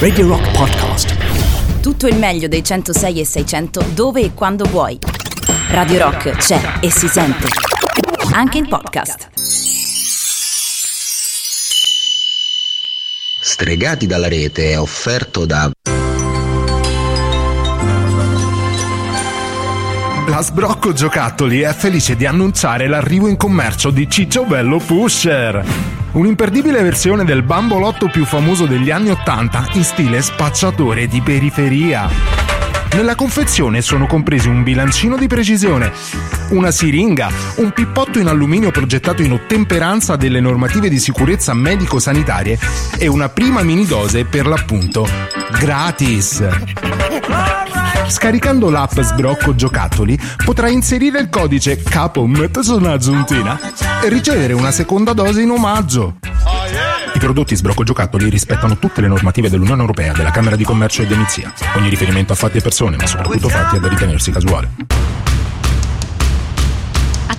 Radio Rock Podcast. Tutto il meglio dei 106 e 600 dove e quando vuoi. Radio Rock c'è e si sente. Anche in podcast. Stregati dalla rete è offerto da La Sbrocco Giocattoli è felice di annunciare l'arrivo in commercio di Ciccio Bello Pusher. Un'imperdibile versione del bambolotto più famoso degli anni Ottanta in stile spacciatore di periferia. Nella confezione sono compresi un bilancino di precisione, una siringa, un pippotto in alluminio progettato in ottemperanza delle normative di sicurezza medico-sanitarie e una prima mini dose per l'appunto gratis. Scaricando l'app Sbrocco Giocattoli potrai inserire il codice Capo Sono Aggiuntina e ricevere una seconda dose in omaggio. I prodotti Sbrocco Giocattoli rispettano tutte le normative dell'Unione Europea, della Camera di Commercio e Demizia. Ogni riferimento a fatti e persone, ma soprattutto fatti, è da ritenersi casuale.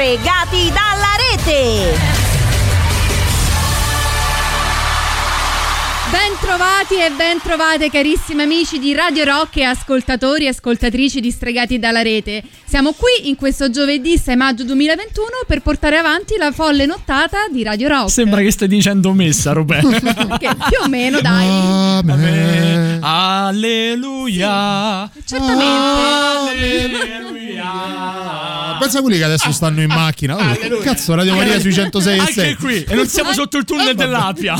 Stregati dalla rete! Ben trovati e ben trovate carissimi amici di Radio Rock e ascoltatori e ascoltatrici di Stregati dalla Rete. Siamo qui in questo giovedì 6 maggio 2021 per portare avanti la folle nottata di Radio Rock. Sembra che stai dicendo messa, Roberto. più o meno, dai. Amen. Alleluia. Certamente. Alleluia. Pensa a quelli che adesso stanno in macchina. Oh, cazzo, Radio Maria sui 106 e 6. Anche qui. E non siamo sotto il tunnel dell'Appia.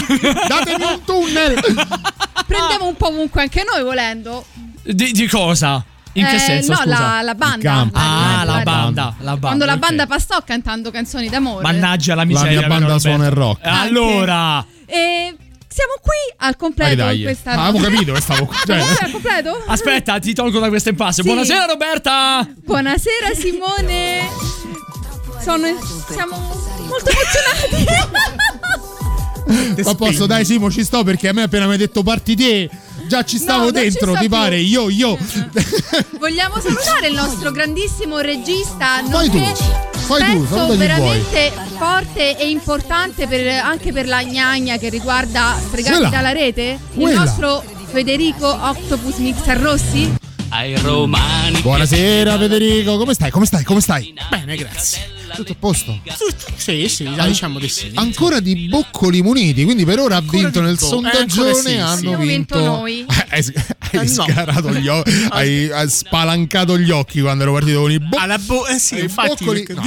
Datemi un tunnel. Prendiamo un po' ovunque anche noi volendo. Di, di cosa? In che Eh, senso? No, scusa? la, la banda. campo. Ah, la radio. banda. La banda. Quando la banda passò cantando canzoni d'amore. Mannaggia la La miseria. mia banda suona il rock. Allora. E siamo qui al completo Dai, dai. di questa Ah, avevo capito che stavo. Cioè, al completo? Aspetta, ti tolgo da questo impasse. Sì. Buonasera, Roberta. Buonasera Simone. Sono, siamo molto emozionati. ma posso, dai, Simo, ci sto perché a me appena mi hai detto parti te. Già ci stavo ci dentro, ti più. pare? Io, io. Vogliamo salutare il nostro grandissimo regista, nonché fai tu, pezzo veramente forte e importante per- anche per la gnagna che riguarda Quella. dalla rete, il Quella. nostro Federico Octopus Mixer Rossi. ai romani. Buonasera, Federico. Come stai? Come stai? Come stai? Bene, grazie. Tutto a posto? Sì, sì, dai, diciamo di sì. Ancora di boccoli muniti, quindi per ora ha vinto nel bo- eh, sondaggione. ancora sì, sì. hanno Abbiamo vinto. vinto noi. Hai, hai Eh, no. scarato gli occhi, hai, hai spalancato gli occhi quando ero partito con i boccoli. Alla bo- eh sì, infatti, boccoli- no.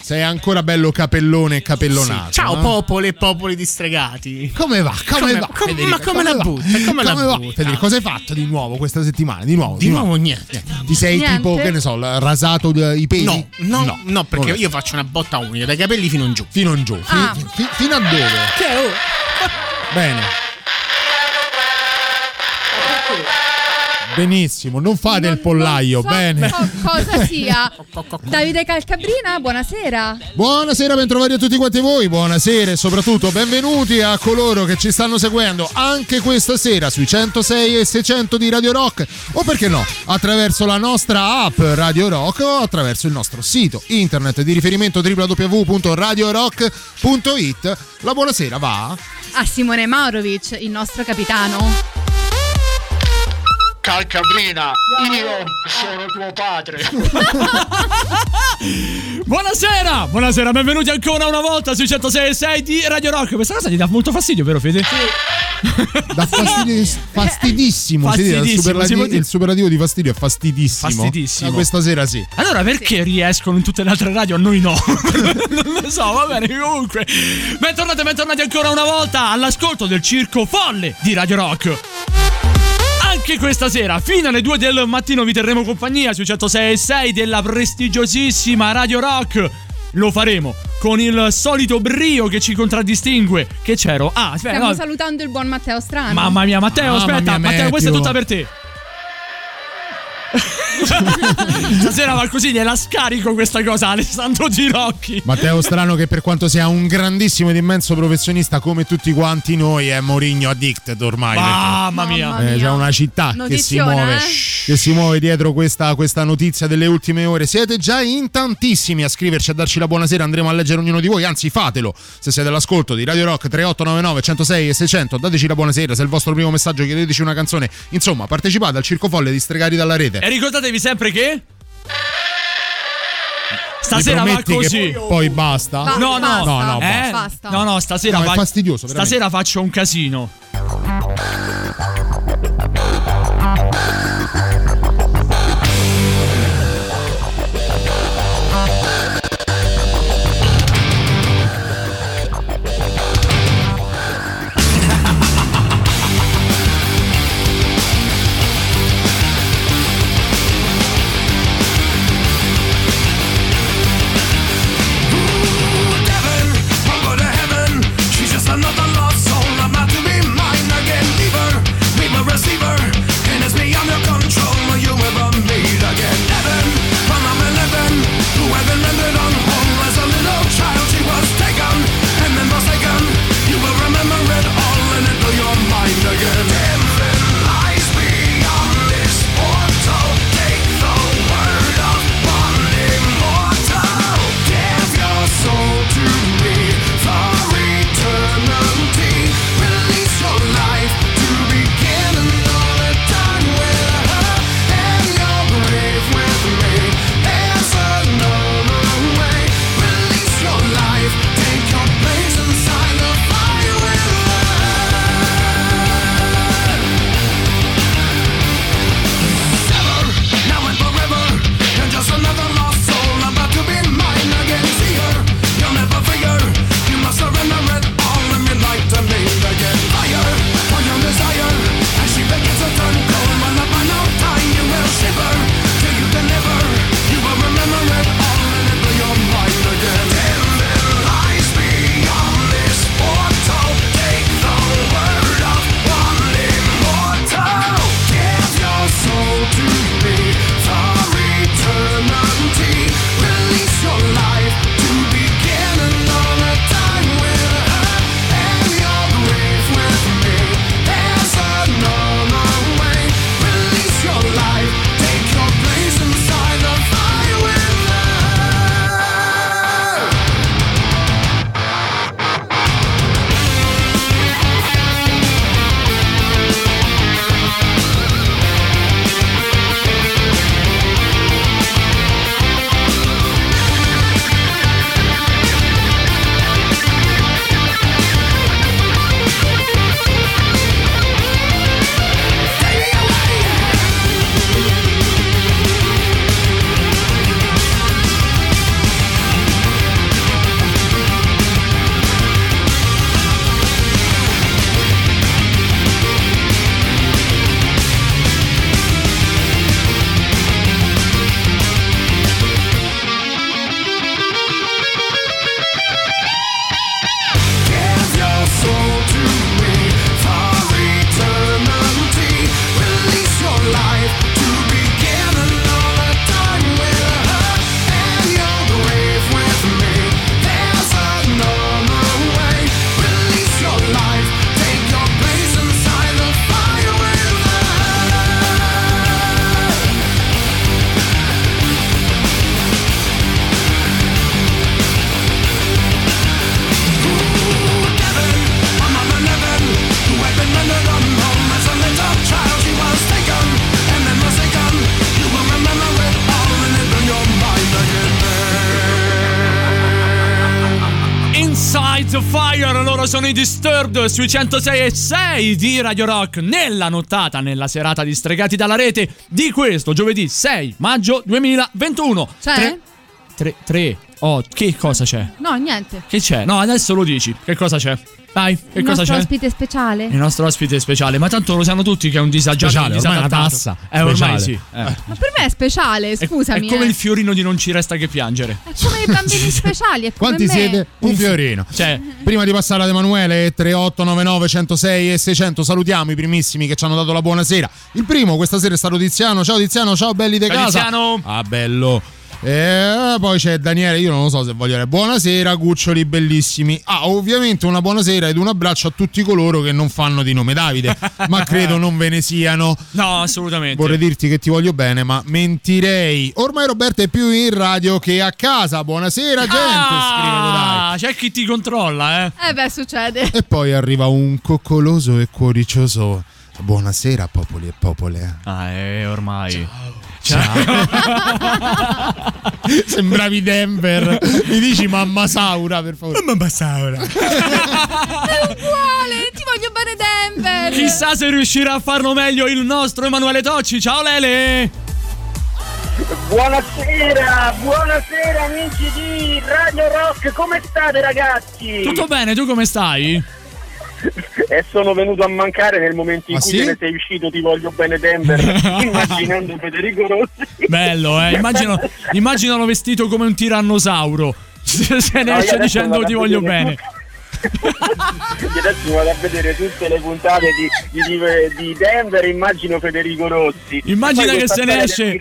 Sei ancora bello capellone e capellonato. Ciao no? popoli e popoli distregati. Come va? Come, Come- va? ma come la butta? Come la va? butta? Cosa hai fatto di nuovo questa settimana? Di nuovo? Di nuovo niente. Ti sei Niente. tipo, che ne so, rasato i peli? No, no, no, perché è. Io faccio una botta unica, dai capelli fino in giù. Fino in giù. Fi- Ah. fi- fino a dove? Che oh, Bene. Benissimo, non fate il pollaio, So bene. co- cosa sia. Davide Calcabrina, buonasera. Buonasera, bentrovati a tutti quanti voi, buonasera e soprattutto benvenuti a coloro che ci stanno seguendo anche questa sera sui 106 e 600 di Radio Rock o perché no, attraverso la nostra app Radio Rock o attraverso il nostro sito internet di riferimento www.radiorock.it. La buonasera va A Simone Maurovic, il nostro capitano. Calcabrina, io sono tuo padre. Buonasera, buonasera, benvenuti ancora una volta sui 106 di Radio Rock. Questa cosa ti dà molto fastidio, vero Fede? da fastidis- fastidissimo, si il, Fastidissimo, si può dire. il superlativo di fastidio è fastidissimo. Fastidissimo. Ma questa sera sì. Allora perché riescono in tutte le altre radio a noi no? non lo so, va bene, comunque. Bentornati, bentornati ancora una volta all'ascolto del circo folle di Radio Rock. Anche questa sera, fino alle 2 del mattino, vi terremo compagnia sui 106 e 6 della prestigiosissima Radio Rock. Lo faremo con il solito brio che ci contraddistingue. Che c'ero? Ah, aspetta, Stiamo no. salutando il buon Matteo Strano. Mamma mia, Matteo, Mamma aspetta, mia, Matteo, questa è tutta per te. Stasera va così, gliela scarico questa cosa, Alessandro Girocchi. Matteo Strano che per quanto sia un grandissimo ed immenso professionista come tutti quanti noi è Mourinho addicted ormai. Mamma mia. Mamma Eh, mia. c'è una città che si, Notiziona, muove, eh? che si muove dietro questa, questa notizia delle ultime ore. Siete già in tantissimi a scriverci, a darci la buonasera. Andremo a leggere ognuno di voi. Anzi, fatelo se siete all'ascolto di Radio Rock 3899 106 e 600. Dateci la buonasera. Se è il vostro primo messaggio, chiedeteci una canzone. Insomma, partecipate al circo folle di Stregati dalla rete. E ricordatevi sempre che. Stasera va così. che poi basta? Va- No, no, basta, no, no, Eh? basta. No, no, stasera No, è fa- fastidioso, veramente. Stasera faccio un casino. Loro sono i Disturbed sui 106 e 6 di Radio Rock nella nottata, nella serata di Stregati dalla rete di questo giovedì 6 maggio 2021. C'è? 3, 3, oh, che cosa c'è? No, niente. Che c'è? No, adesso lo dici. Che cosa c'è? Dai, che Il cosa nostro c'è? ospite speciale? Il nostro ospite speciale, ma tanto lo sanno tutti che è un disagiato, Speciale, un ormai è una tassa. Eh, ormai Speciale. sì. eh. Ma per me è speciale, È- scusami. È, come eh. il fiorino di non ci resta che piangere. È come i bambini speciali. È come Quanti me. siete? Un fiorino. Cioè, Prima di passare ad Emanuele, 3899 106 e 600, salutiamo i primissimi che ci hanno dato la buonasera. Il primo questa sera è stato Tiziano. Ciao Tiziano, ciao belli di Ciao, casa. Tiziano. Ah, bello. E poi c'è Daniele, io non lo so se voglio dire buonasera, cuccioli bellissimi. Ah, ovviamente una buonasera ed un abbraccio a tutti coloro che non fanno di nome Davide, ma credo non ve ne siano. no, assolutamente. Vorrei dirti che ti voglio bene, ma mentirei. Ormai Roberto è più in radio che a casa. Buonasera, gente. scrive dai. Ah, c'è chi ti controlla, eh. Eh beh, succede. E poi arriva un coccoloso e cuoricioso. Buonasera, popoli e popole. Ah, eh, ormai. Ciao. Sembravi Denver. Mi dici mamma Saura, per favore. Mamma Saura. È uguale. Ti voglio bene, Denver. Chissà se riuscirà a farlo meglio il nostro Emanuele Tocci. Ciao Lele. Buonasera, buonasera amici di Radio Rock, come state ragazzi? Tutto bene, tu come stai? E sono venuto a mancare nel momento in Ah, cui sì? te ne sei uscito, ti voglio bene Denver, immaginando Federico Rossi. Bello, eh. Immagino, immaginalo vestito come un tirannosauro. Se ne No, esce dicendo ti voglio bene. Adesso vado a vedere tutte le puntate di, di, di Denver immagino Federico Rossi. Immagina che se ne esce-.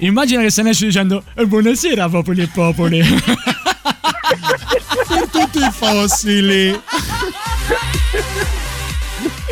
Immagina che se ne esce dicendo "Eh, buonasera popoli e popoli. Per tutti i fossili.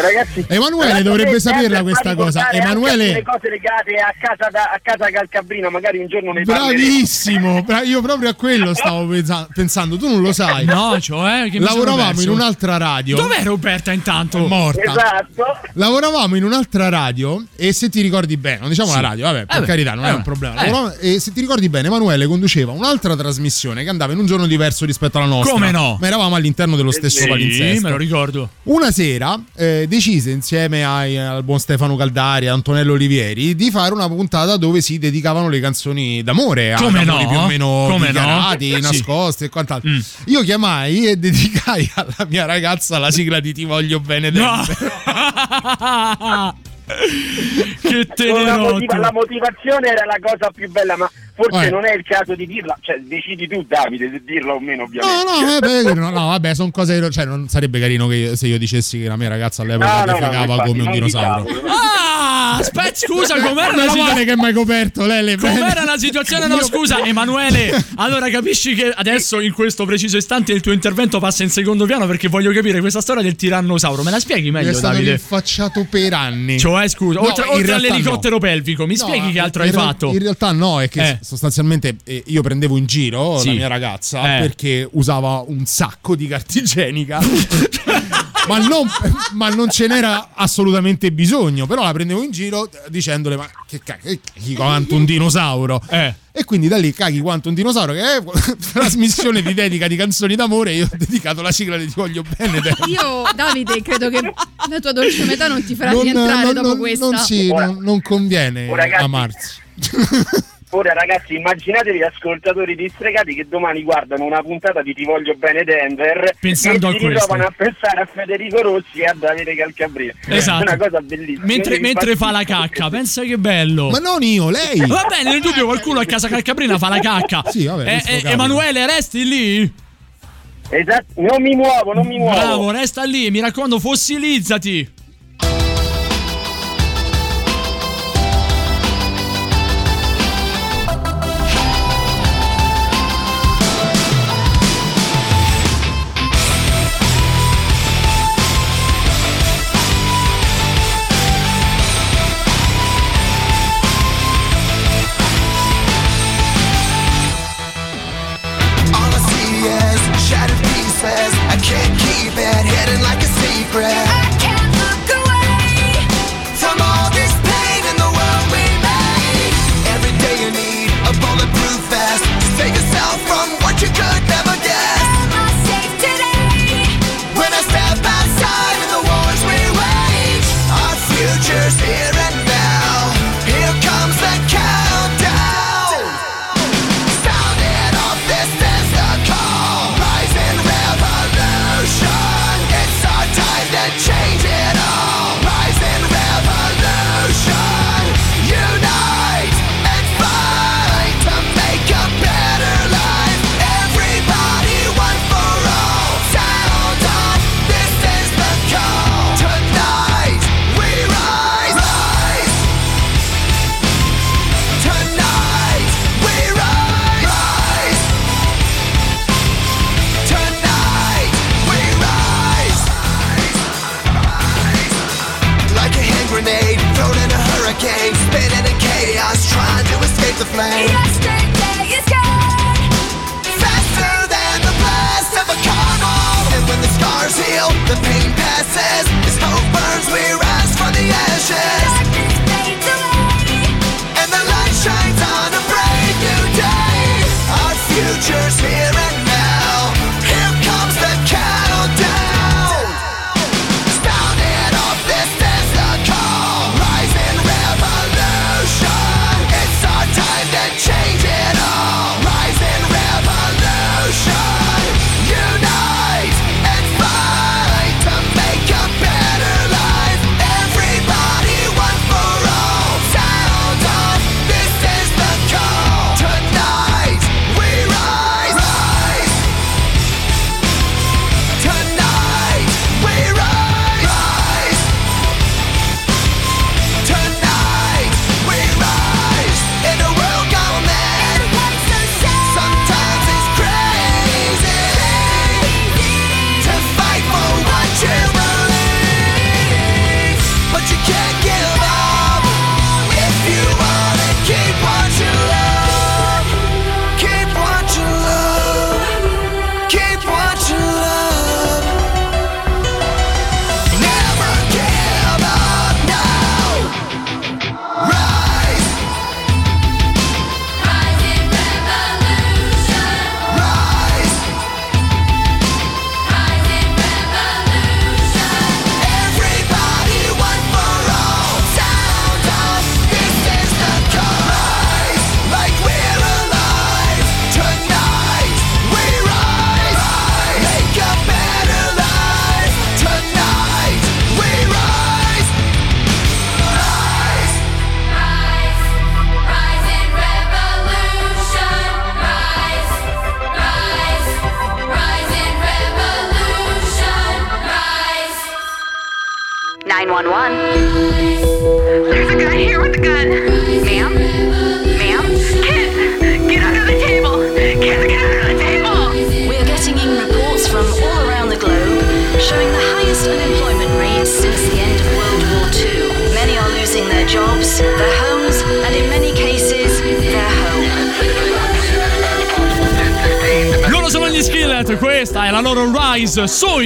Ragazzi, Emanuele dovrebbe saperla questa cosa. Emanuele- alcune cose legate a casa, da, a casa Calcabrina, magari un giorno ne. Bravissimo. Bra- Io proprio a quello stavo pensa- pensando. Tu non lo sai. No, cioè, che mi sono Lavoravamo in un'altra radio. Dov'è Roberta intanto? Morta. Esatto. Lavoravamo in un'altra radio e se ti ricordi bene, non diciamo Sì. la radio, vabbè, per Eh beh, carità, non eh è un problema. eh. E se ti ricordi bene, Emanuele conduceva un'altra trasmissione che andava in un giorno diverso rispetto alla nostra. Come no? Ma eravamo all'interno dello stesso Sì, palinsesto. me lo ricordo. Una sera eh, decise insieme ai- al buon Stefano Caldari e Antonello Olivieri di fare una puntata dove si dedicavano le canzoni d'amore a Come no? più o meno Come no? dichiarati, Sì. nascosti e quant'altro. Mm. Io chiamai e dedicai alla mia ragazza la sigla di Ti voglio bene No. Che La, motiva- la tenerotto. motivazione era la cosa più bella, ma forse Eh. non è il caso di dirla. Cioè, decidi tu, Davide, se dirla o meno, No, ovviamente. no, vabbè, no, no, vabbè, sono cose. Cioè, non sarebbe carino che se io dicessi che la mia ragazza all'epoca No, no, no, defecava infatti, come un dinosauro. diciamo. Ah, aspetta, scusa, com'era la situazione? che mi hai coperto, Lele. Com'era la situazione? No, scusa, Emanuele. Allora capisci che adesso, in questo preciso istante, il tuo intervento passa in secondo piano perché voglio capire questa storia del tirannosauro. Me la spieghi Mi è meglio, stato Davide? rinfacciato per anni. Cioè, scusa, No, oltre, oltre all'elicottero no. pelvico, mi No, spieghi che altro hai fatto? In realtà no, è che Eh. Sostanzialmente eh, io prendevo in giro Sì. la mia ragazza Eh. perché usava un sacco di carta igienica. ma, non, ma non ce n'era assolutamente bisogno. Però la prendevo in giro dicendole: Ma che cacchio, caghi quanto un dinosauro. Eh. E quindi da lì caghi quanto un dinosauro, che è trasmissione di dedica di canzoni d'amore. Io ho dedicato la sigla di Ti voglio bene. Io, Davide, credo che la tua dolce metà non ti farà Non, rientrare non- dopo non- questa. non si- non- non conviene ragazzi- amarsi. Ora, ragazzi, immaginatevi ascoltatori distregati che domani guardano una puntata di Ti voglio bene Denver Pensando e a si questo. ritrovano a pensare a Federico Rossi e a Davide Calcabrina. Esatto. È una cosa bellissima. Mentre, mentre fa la cacca, pensa che bello. Ma non io, lei. Va bene, nel dubbio qualcuno a casa Calcabrina fa la cacca. Sì, vabbè, Eh, eh. Emanuele, resti lì? Esatto, non mi muovo, non mi muovo. Bravo, resta lì, mi raccomando, fossilizzati.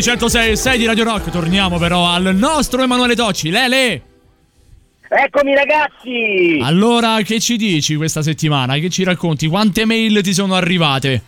Sui 106 e 6 di Radio Rock. Torniamo però al nostro Emanuele Tocci. Lele! Eccomi ragazzi! Allora, che ci dici questa settimana? Che ci racconti? Quante mail ti sono arrivate?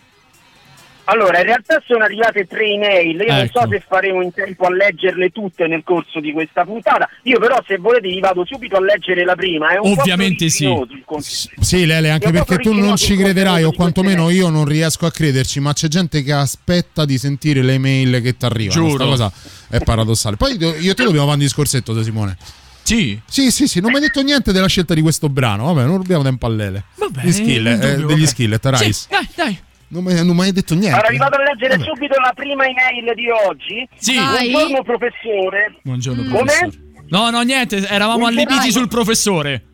Allora, in realtà sono arrivate tre email, io non Ecco. so se faremo in tempo a leggerle tutte nel corso di questa puntata, io però se volete vi vado subito a leggere la prima, è un Ovviamente po' sì. con- Sì, Lele, anche perché tu non ci crederai, o quantomeno io non riesco a crederci, ma c'è gente che aspetta di sentire le mail che ti arrivano. Giuro. Questa cosa è paradossale. Poi io te dobbiamo fare un discorsetto, De Simone. Sì. Sì, sì, sì, non mi hai detto niente della scelta di questo brano. Vabbè, non rubiamo tempo a Lele. Vabbè, Gli skill, non eh, degli vabbè. skillet, Sì, Rice. dai, dai. Non mi non mi hai detto niente. Allora vi vado a leggere Vabbè. subito la prima email di oggi. Sì. Buongiorno professore. Buongiorno, Come? professore. No, no, niente, eravamo allibiti sul professore.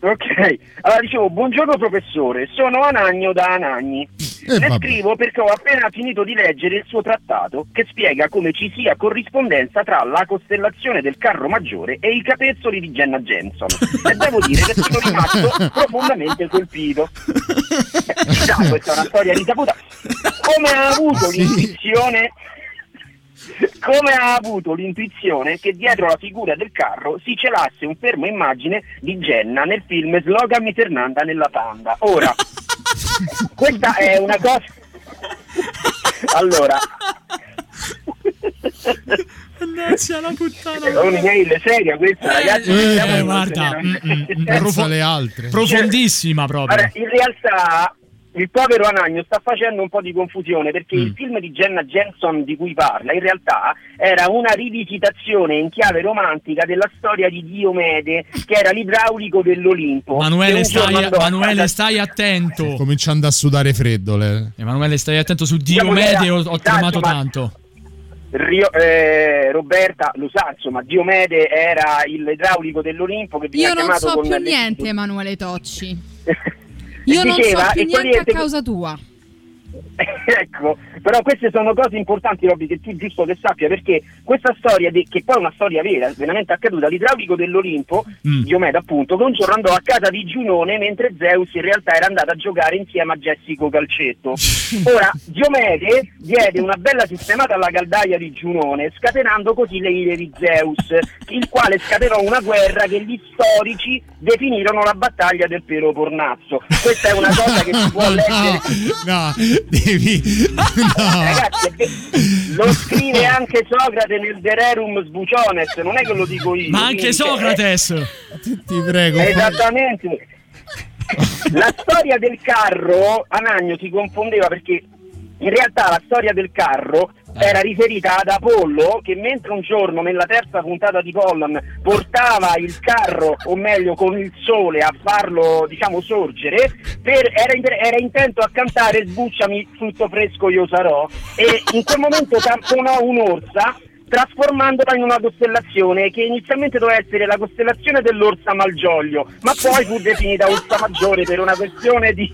Ok, allora dicevo, buongiorno professore, sono Anagno da Anagni. Eh, Le vabbè. scrivo perché ho appena finito di leggere il suo trattato che spiega come ci sia corrispondenza tra la costellazione del carro maggiore e i capezzoli di Jenna Jensen. E devo dire che sono rimasto profondamente colpito. Già, questa è una storia risaputa. Come ha avuto Sì. l'intuizione come ha avuto l'intuizione che dietro la figura del carro si celasse un fermo immagine di Jenna nel film Slogami Fernanda nella panda. Ora, questa è una cosa... Allora, Mannaggia la puttana. è un'email seria questa, ragazzi. Eh, in- guarda, mm, mm, alle altre. profondissima proprio. Allora, in realtà il povero Anagno sta facendo un po' di confusione perché Mm. il film di Jenna Jensen di cui parla in realtà era una rivisitazione in chiave romantica della storia di Diomede che era l'idraulico dell'Olimpo. Manuele, stai, a Manuele, casa- stai attento. Cominciando a sudare freddo, Lele. Emanuele, stai attento su Diomede, che ho, ho tremato ma- tanto. Rio- eh, Roberta lo sa, insomma, Diomede era il idraulico dell'Olimpo che veniva Io non chiamato so con più le- niente, Emanuele Tocci. Io non so Diceva, più niente a praticamente- causa tua. ecco, però queste sono cose importanti, Robby, che tu giusto che sappia, perché questa storia, di- che poi è una storia vera, veramente accaduta, l'idraulico dell'Olimpo, Mm. Diomede appunto, che un giorno andò a casa di Giunone mentre Zeus in realtà era andato a giocare insieme a Jessico Calcetto. Ora, Diomede diede una bella sistemata alla caldaia di Giunone, scatenando così le ire di Zeus, il quale scatenò una guerra che gli storici definirono la battaglia del Pero Pornazzo. Questa è una cosa che si può leggere No, devi. No. Ragazzi, lo scrive anche Socrate nel De Rerum Sbuciones, non è che lo dico io. Ma anche Socrates. Ti prego. eh, Esattamente. La storia del carro, Anagno si confondeva perché in realtà la storia del carro era riferita ad Apollo che mentre un giorno nella terza puntata di Pollon portava il carro, o meglio con il sole, a farlo diciamo sorgere, per- era, era intento a cantare Sbucciami frutto fresco io sarò e in quel momento tamponò un'orsa trasformandola in una costellazione che inizialmente doveva essere la costellazione dell'orsa Malgioglio, ma poi fu definita orsa maggiore per una questione di,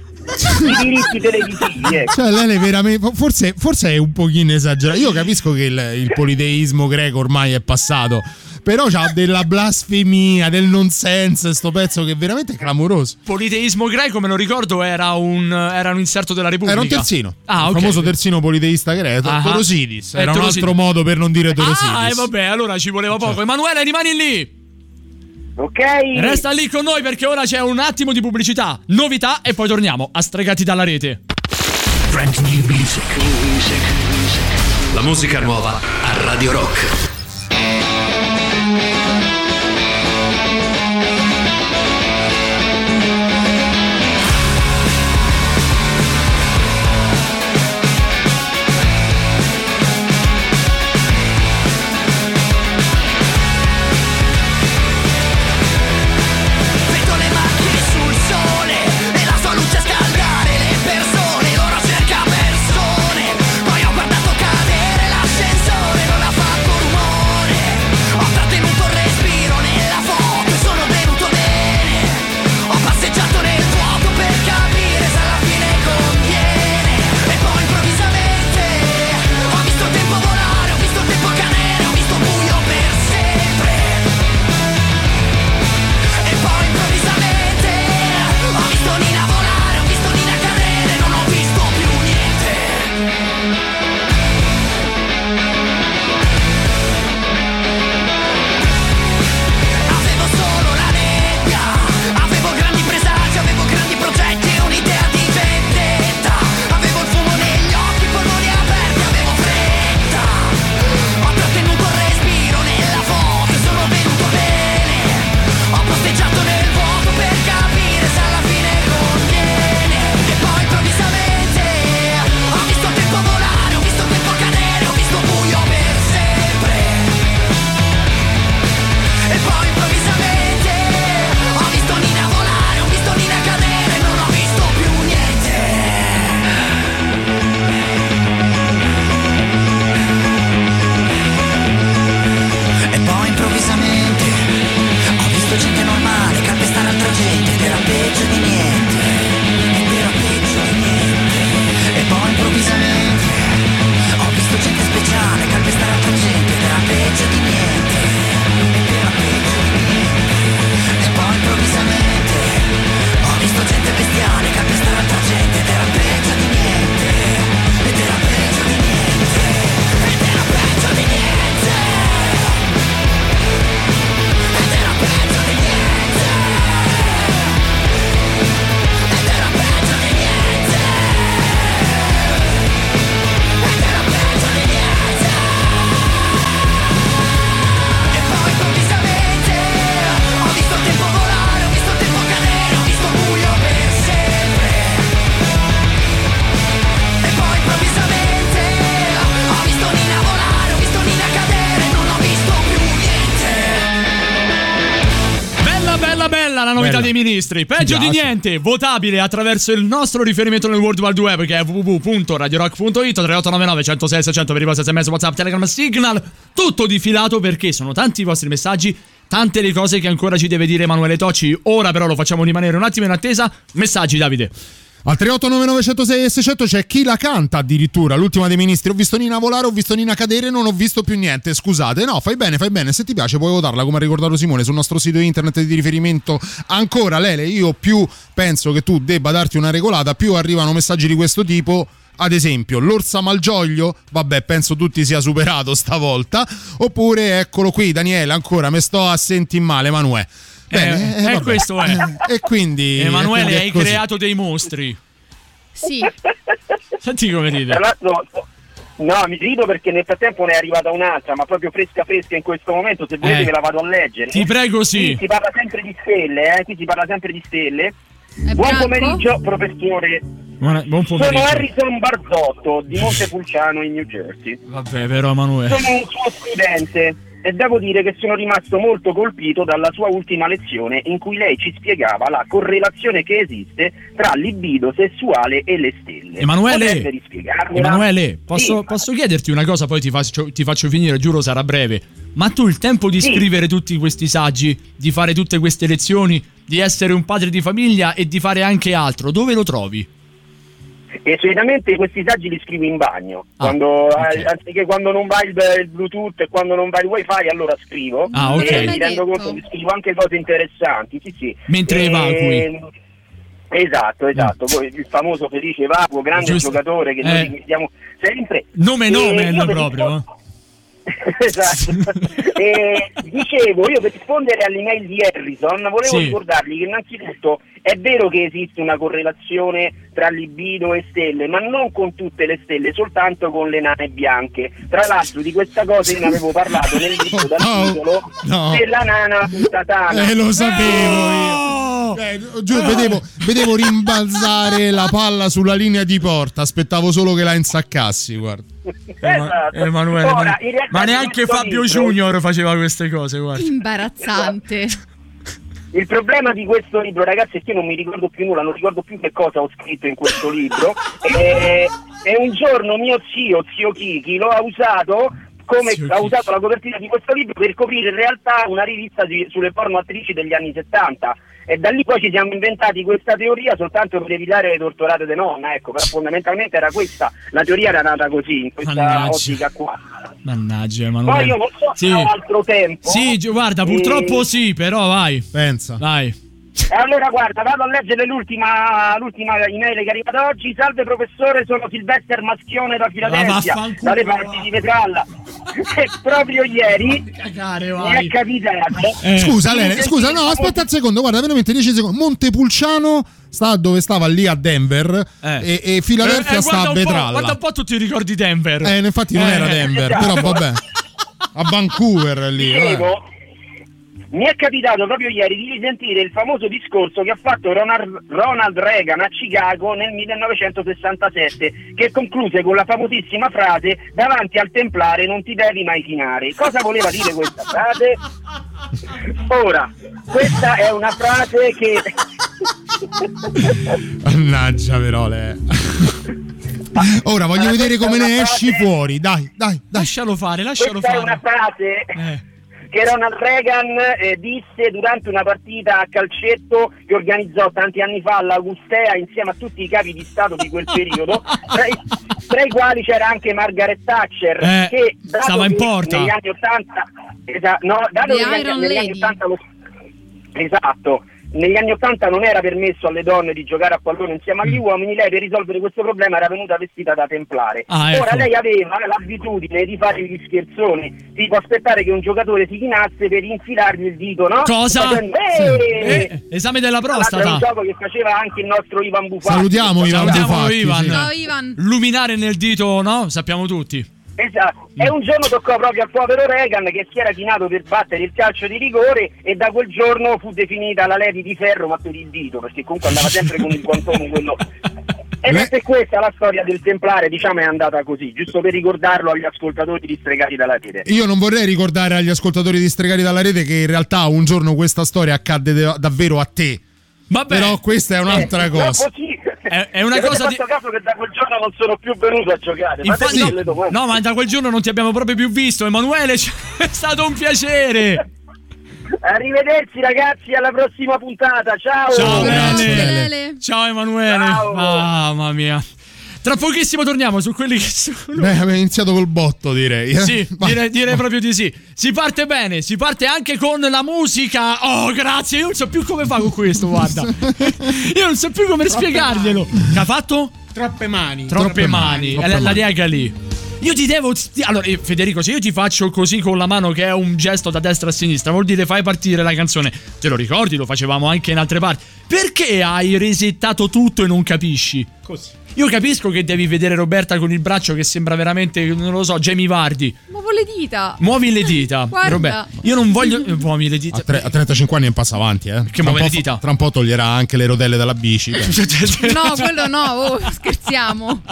di diritti televisivi. ecco. Cioè. Forse, forse è un pochino esagerato. Io capisco che il, il politeismo greco ormai è passato. Però c'ha della blasfemia, del nonsense, sto pezzo che è veramente clamoroso. Politeismo greco, me lo ricordo, era un, era un inserto della Repubblica. Era un terzino. Ah, il famoso terzino politeista greco. Ah. Torosidis. Eh, Era un Torosidis. altro modo per non dire Torosidis. Ah, e vabbè, allora ci voleva poco. Emanuele, rimani lì. Ok. Resta lì con noi perché ora c'è un attimo di pubblicità, novità e poi torniamo a Stregati dalla rete. Brand new music. La musica nuova a Radio Rock. Ministri. Peggio di niente, votabile attraverso il nostro riferimento nel World Wide Web che è www.radiorock.it 3899 106 600 per i vostri sms, WhatsApp, Telegram, Signal. Tutto difilato perché sono tanti i vostri messaggi. Tante le cose che ancora ci deve dire Emanuele Tocci. Ora però lo facciamo rimanere un attimo in attesa. Messaggi, Davide. Al 3899 106 e 600 c'è chi la canta addirittura, l'ultima dei ministri. Ho visto Nina volare, ho visto Nina cadere, non ho visto più niente. Scusate, no, fai bene, fai bene. Se ti piace puoi votarla, come ha ricordato Simone, sul nostro sito internet di riferimento. Ancora, Lele, io più penso che tu debba darti una regolata, più arrivano messaggi di questo tipo. Ad esempio, l'orsa Malgioglio, vabbè, penso tutti sia superato stavolta. Oppure, eccolo qui, Daniele, ancora, me sto a sentire male, Emanuele. Bene, Eh, vabbè. eh, questo è. E quindi. Emanuele, e quindi è hai così. creato dei mostri. Sì. Senti come ride. No, mi rido perché nel frattempo ne è arrivata un'altra, ma proprio fresca fresca in questo momento, se volete Eh. me la vado a leggere. Ti prego, sì. Qui si parla sempre di stelle, eh? qui si parla sempre di stelle. Buon bianco? pomeriggio, professore. Buona- buon Sono pomeriggio. Harrison Barzotto di Montepulciano in New Jersey. Vabbè, però, Emanuele. Sono un suo studente e devo dire che sono rimasto molto colpito dalla sua ultima lezione in cui lei ci spiegava la correlazione che esiste tra libido sessuale e le stelle. Emanuele? Emanuele, posso, Sì. posso chiederti una cosa, poi ti faccio, ti faccio finire, giuro sarà breve. Ma tu il tempo di Sì. scrivere tutti questi saggi, di fare tutte queste lezioni, di essere un padre di famiglia e di fare anche altro, dove lo trovi? E solitamente questi saggi li scrivo in bagno, Ah, quando, ok. eh, anziché quando non va il, il Bluetooth e quando non va il wifi allora scrivo Ah, ok. e mi rendo conto che scrivo anche cose interessanti, sì sì. Mentre E- evacui. Esatto, esatto, poi il famoso Felice Evacuo, grande Giusto. giocatore che Eh. noi ricordiamo sempre. Nome E per proprio. eh. esatto. e dicevo, io per rispondere all'email di Harrison volevo Sì. ricordargli che innanzitutto è vero che esiste una correlazione tra libido e stelle, ma non con tutte le stelle, soltanto con le nane bianche. Tra l'altro di questa cosa io ne avevo parlato nel libro dal titolo no. della nana putatana. Eh, lo sapevo io. Eh, giù, vedevo, vedevo rimbalzare la palla sulla linea di porta. Aspettavo solo che la insaccassi. Guarda. Esatto. Emanuele, Ora, ma, ma neanche Fabio libro- Junior faceva queste cose, guarda. Imbarazzante. Il problema di questo libro, ragazzi, è che io non mi ricordo più nulla, non ricordo più che cosa ho scritto in questo libro. E, e un giorno mio zio, zio Kiki, lo ha usato come Zio ha Kiki. usato la copertina di questo libro per coprire in realtà una rivista di- sulle porno attrici degli anni 70. E da lì poi ci siamo inventati questa teoria soltanto per evitare le torturate di nonna, ecco, però fondamentalmente era questa, la teoria era nata così, in questa Mannaggia. ottica qua. Mannaggia, Emanuele. Poi io non so se Sì. altro tempo. Sì, guarda, E- purtroppo sì, però vai. Pensa. Vai. E allora guarda, vado a leggere l'ultima, l'ultima email che è arrivata oggi. Salve professore, sono Silvester Maschione da Filadelfia, dalle parti di Vetralla. e proprio ieri Cagare, mi è capitato. Eh. Scusa, di Lele, scusa, no, aspetta un secondo, guarda, veramente 10 secondi. Montepulciano sta dove stava lì a Denver Eh. e, e Filadelfia Eh, eh, sta a Vetralla. Guarda un po', tu ti ricordi Denver. Eh, infatti non Eh. era Denver, esatto. però vabbè. A Vancouver lì. Dicevo, mi è capitato proprio ieri di risentire il famoso discorso che ha fatto Ronald, Ronald Reagan a Chicago nel 1967, che concluse con la famosissima frase davanti al templare non ti devi mai chinare. Cosa voleva dire questa frase? Ora, questa è una frase che... Mannaggia, però, le. Ora voglio vedere come ne esci fuori. Dai, dai, dai. Lascialo fare, lascialo Questa è una fare. frase Eh. Che Ronald Reagan eh, disse durante una partita a calcetto che organizzò tanti anni fa all'Augustea insieme a tutti i capi di Stato di quel periodo, tra i, tra i quali c'era anche Margaret Thatcher, Eh, che stava in porta. negli anni 80, esa- no, dato The che negli, negli anni Lady. 80 lo- esatto, negli anni 80 non era permesso alle donne di giocare a pallone insieme agli uomini, lei per risolvere questo problema era venuta vestita da templare. Ah, ecco. Ora lei aveva l'abitudine di fare gli scherzoni, tipo aspettare che un giocatore si chinasse per infilargli il dito, no? Cosa? Facendo, Sì. "Eh!" Eh, esame della l'altro È un prostata. gioco che faceva anche il nostro Ivan Bufatti. Salutiamo Ivan Salutiamo Bufatti, Ivan. sì. Ciao Ivan. Luminare nel dito, no? Sappiamo tutti. Esatto, e un giorno toccò proprio al povero Reagan che si era chinato per battere il calcio di rigore e da quel giorno fu definita la Lady di ferro ma per il dito, perché comunque andava sempre con il guantone quello. E Le- è questa la storia del Templare, diciamo, è andata così, giusto per ricordarlo agli ascoltatori distregati dalla rete. Io non vorrei ricordare agli ascoltatori distregati dalla rete che in realtà un giorno questa storia accadde de- davvero a te. Vabbè, Però questa è un'altra Eh, cosa. no. È- è una cosa di- caso che da quel giorno non sono più venuto a giocare. infatti, delle domande. no, ma da quel giorno non ti abbiamo proprio più visto, Emanuele. È stato un piacere. Arrivederci ragazzi, alla prossima puntata. Ciao. Ciao Lele. Lele. Ciao Emanuele. Mamma mia. Tra pochissimo torniamo su quelli che sono. Beh, abbiamo iniziato col botto, direi. eh. Sì, Vai. direi, direi proprio di sì. Si parte bene, si parte anche con la musica. Oh, grazie, io non so più come fa con questo, guarda. Io non so più come spiegarglielo. Che ha fatto? Troppe mani. Troppe, Troppe mani. mani, troppe la, la mani. riega lì. Io ti devo. Allora, Federico, se io ti faccio così con la mano, che è un gesto da destra a sinistra, vuol dire fai partire la canzone. Te lo ricordi? Lo facevamo anche in altre parti. Perché hai resettato tutto e non capisci? Così. Io capisco che devi vedere Roberta con il braccio che sembra veramente, non lo so, Jamie Vardi. Muovo le dita. Muovi le dita. Guarda. Roberta, io non voglio. Muovi le dita. A, tre- a 35 anni è un passo avanti, eh. Muove po' le dita? Tra un po' toglierà anche le rotelle dalla bici. beh. No, quello no, oh, scherziamo.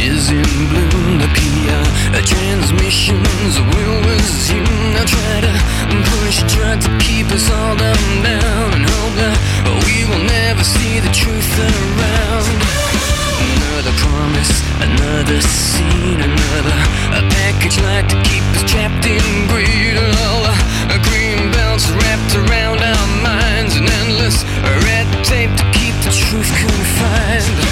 Is in bloom. The PR transmissions will resume. Now try to push, try to keep us all down, down, and hope that we will never see the truth around. Another promise, another scene, another a package like to keep us trapped in greed. All the green belts wrapped around our minds, and endless red tape to keep the truth confined.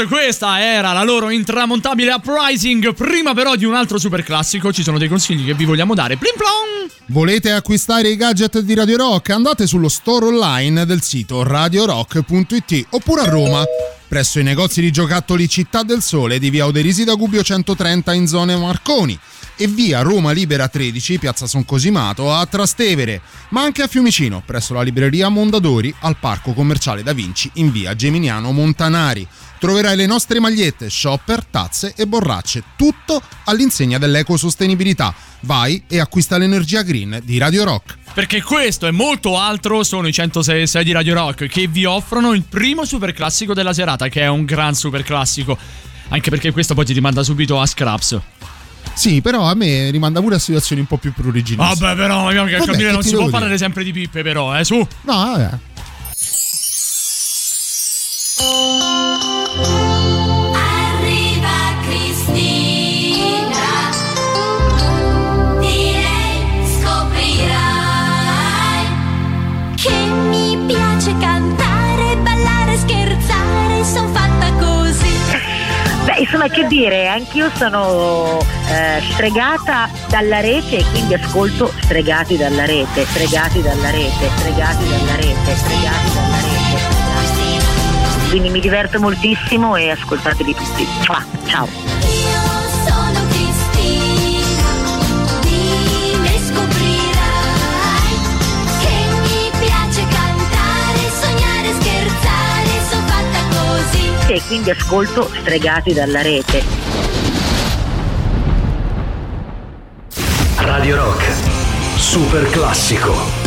I Muse, questa era la loro intramontabile Uprising. Prima però di un altro super classico ci sono dei consigli che vi vogliamo dare. Plim plom! Volete acquistare i gadget di Radio Rock? Andate sullo store online del sito radiorock.it oppure a Roma, presso i negozi di giocattoli Città del Sole di via Oderisi da Gubbio 130 in zone Marconi e via Roma Libera 13, piazza Son Cosimato, a Trastevere, ma anche a Fiumicino, presso la libreria Mondadori, al parco commerciale Da Vinci in via Geminiano Montanari. Troverai le nostre magliette, shopper, tazze e borracce, tutto all'insegna dell'ecosostenibilità. Vai e acquista l'energia green di Radio Rock. Perché questo e molto altro sono i 106 di Radio Rock che vi offrono il primo superclassico della serata, che è un gran superclassico. Anche perché questo poi ti rimanda subito a Scraps. Sì, però a me rimanda pure a situazioni un po' più pruriginose. Vabbè, però, vogliamo che vabbè, che non si può dire? parlare sempre di pippe, però, eh, su. No, vabbè. insomma che dire, anch'io sono eh, stregata dalla rete e quindi ascolto stregati dalla rete, stregati dalla rete, stregati dalla rete, stregati dalla rete. Quindi mi diverto moltissimo e ascoltateli tutti. Ciao! ciao. rete e quindi ascolto stregati dalla rete. Radio Rock, super classico.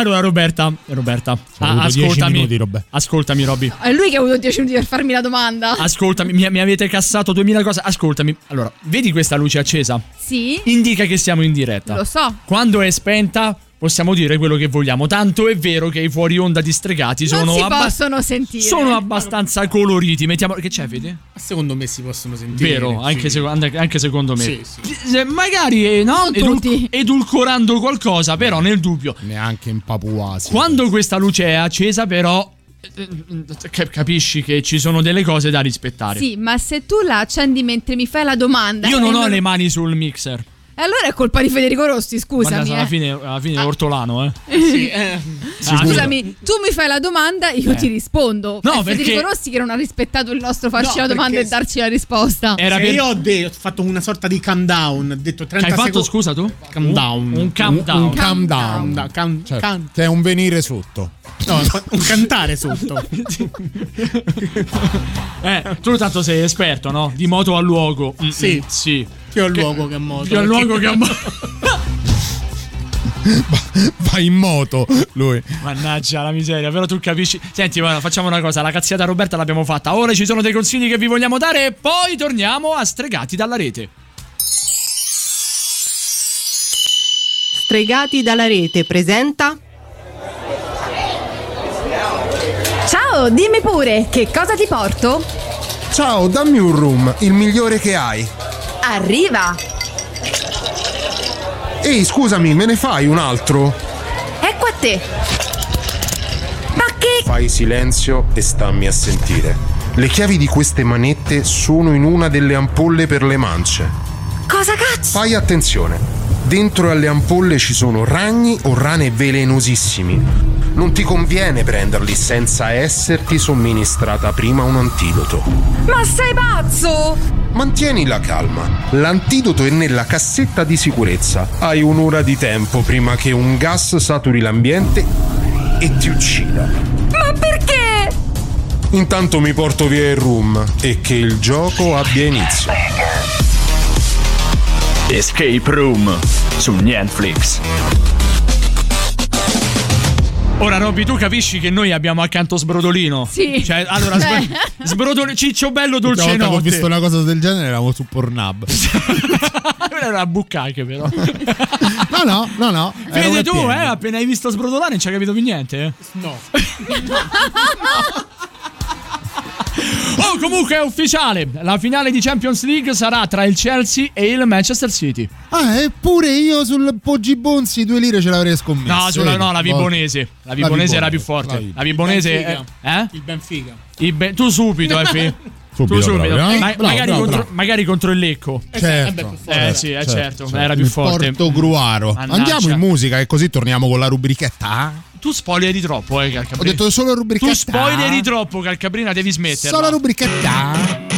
Allora, Roberta, Roberta, ah, avuto 10 ascoltami. minuti, Robè. Ascoltami, Robby. È lui che ha avuto 10 minuti per farmi la domanda. Ascoltami, mi, mi avete cassato 2000 cose. Ascoltami. Allora, vedi questa luce accesa? Sì, Indica che siamo in diretta. lo so. Quando è spenta, possiamo dire quello che vogliamo. Tanto è vero che i fuori onda distregati sono, non si abba- possono sentire. sono abbastanza coloriti. Mettiamo. Che c'è, vedi? Secondo me si possono sentire. Vero, anche, sì. seco- anche secondo me. Sì, Eh, Magari eh, no, Non edul- tutti. edulcorando qualcosa, però nel dubbio. Neanche in Papuasi. Quando questa luce è accesa, però. eh, eh, cap- Capisci che ci sono delle cose da rispettare. Sì, ma se tu la accendi mentre mi fai la domanda. Io non ho le mani sul mixer. E allora è colpa di Federico Rossi, scusami. Guarda, alla eh. fine, alla fine è ortolano, eh. Sì, eh. Scusami, tu mi fai la domanda, io Eh. ti rispondo. No, È Federico perché- Rossi che non ha rispettato il nostro farci No, la domanda perché e darci la risposta. Era per- io ho, de- ho fatto una sorta di countdown, ho detto 30 Che hai fatto, secondi. scusa tu? Countdown. Un countdown. Un calm down. Count- Cioè, count- che è un venire sotto. no, un cantare sotto. Eh, tu tanto sei esperto, no? Di moto a luogo. Mm, Sì. mm, sì. Più al luogo che a moto. Più a luogo che a moto. Va in moto lui. Mannaggia la miseria, però tu capisci. Senti, facciamo una cosa, la cazziata Roberta l'abbiamo fatta. Ora ci sono dei consigli che vi vogliamo dare e poi torniamo a stregati dalla rete. Stregati dalla rete presenta Ciao, dimmi pure, che cosa ti porto? Ciao, dammi un room, il migliore che hai. Arriva! Ehi, scusami, me ne fai un altro? Ecco a te! Ma che... Fai silenzio e stammi a sentire. Le chiavi di queste manette sono in una delle ampolle per le mance. Cosa cazzo? Fai attenzione. Dentro alle ampolle ci sono ragni o rane velenosissimi. Non ti conviene prenderli senza esserti somministrata prima un antidoto. Ma sei pazzo? Mantieni la calma. L'antidoto è nella cassetta di sicurezza. Hai un'ora di tempo prima che un gas saturi l'ambiente e ti uccida. Ma perché? Intanto mi porto via il room e che il gioco abbia inizio. Escape Room su Netflix. Ora, Robby, tu capisci che noi abbiamo accanto Sbrodolino? Sì. Cioè, allora, sb- Sbrodolino, Ciccio Bello Dolce che ho Notte. visto una cosa del genere eravamo su Pornhub. Quella era una bucacche, però. No, no, no, no. Ero tu, eh, appena hai visto Sbrodolare non ci hai capito più niente, eh? No. Oh, comunque è ufficiale. La finale di Champions League sarà tra il Chelsea e il Manchester City. Ah, eppure io sul Poggi Bonzi due lire ce l'avrei scommesso. No, sulla, no, la Vibonese. La Vibonese era più forte. La Vibonese. Benfica. Eh? Il Benfica. Il be- tu subito, eh, Fi. Subito tu subito. proprio, eh? Ma- Bravo, magari, bravo, contro, bravo. magari contro il Lecco. Certo, Eh sì, eh, certo, era più Il forte. Porto Gruaro. Andiamo in musica e così torniamo con la rubrichetta. Tu spoileri troppo, eh, Calcabrina. Ho detto solo rubrichetta. Tu spoileri troppo, Calcabrina, devi smetterla. Solo rubrichetta.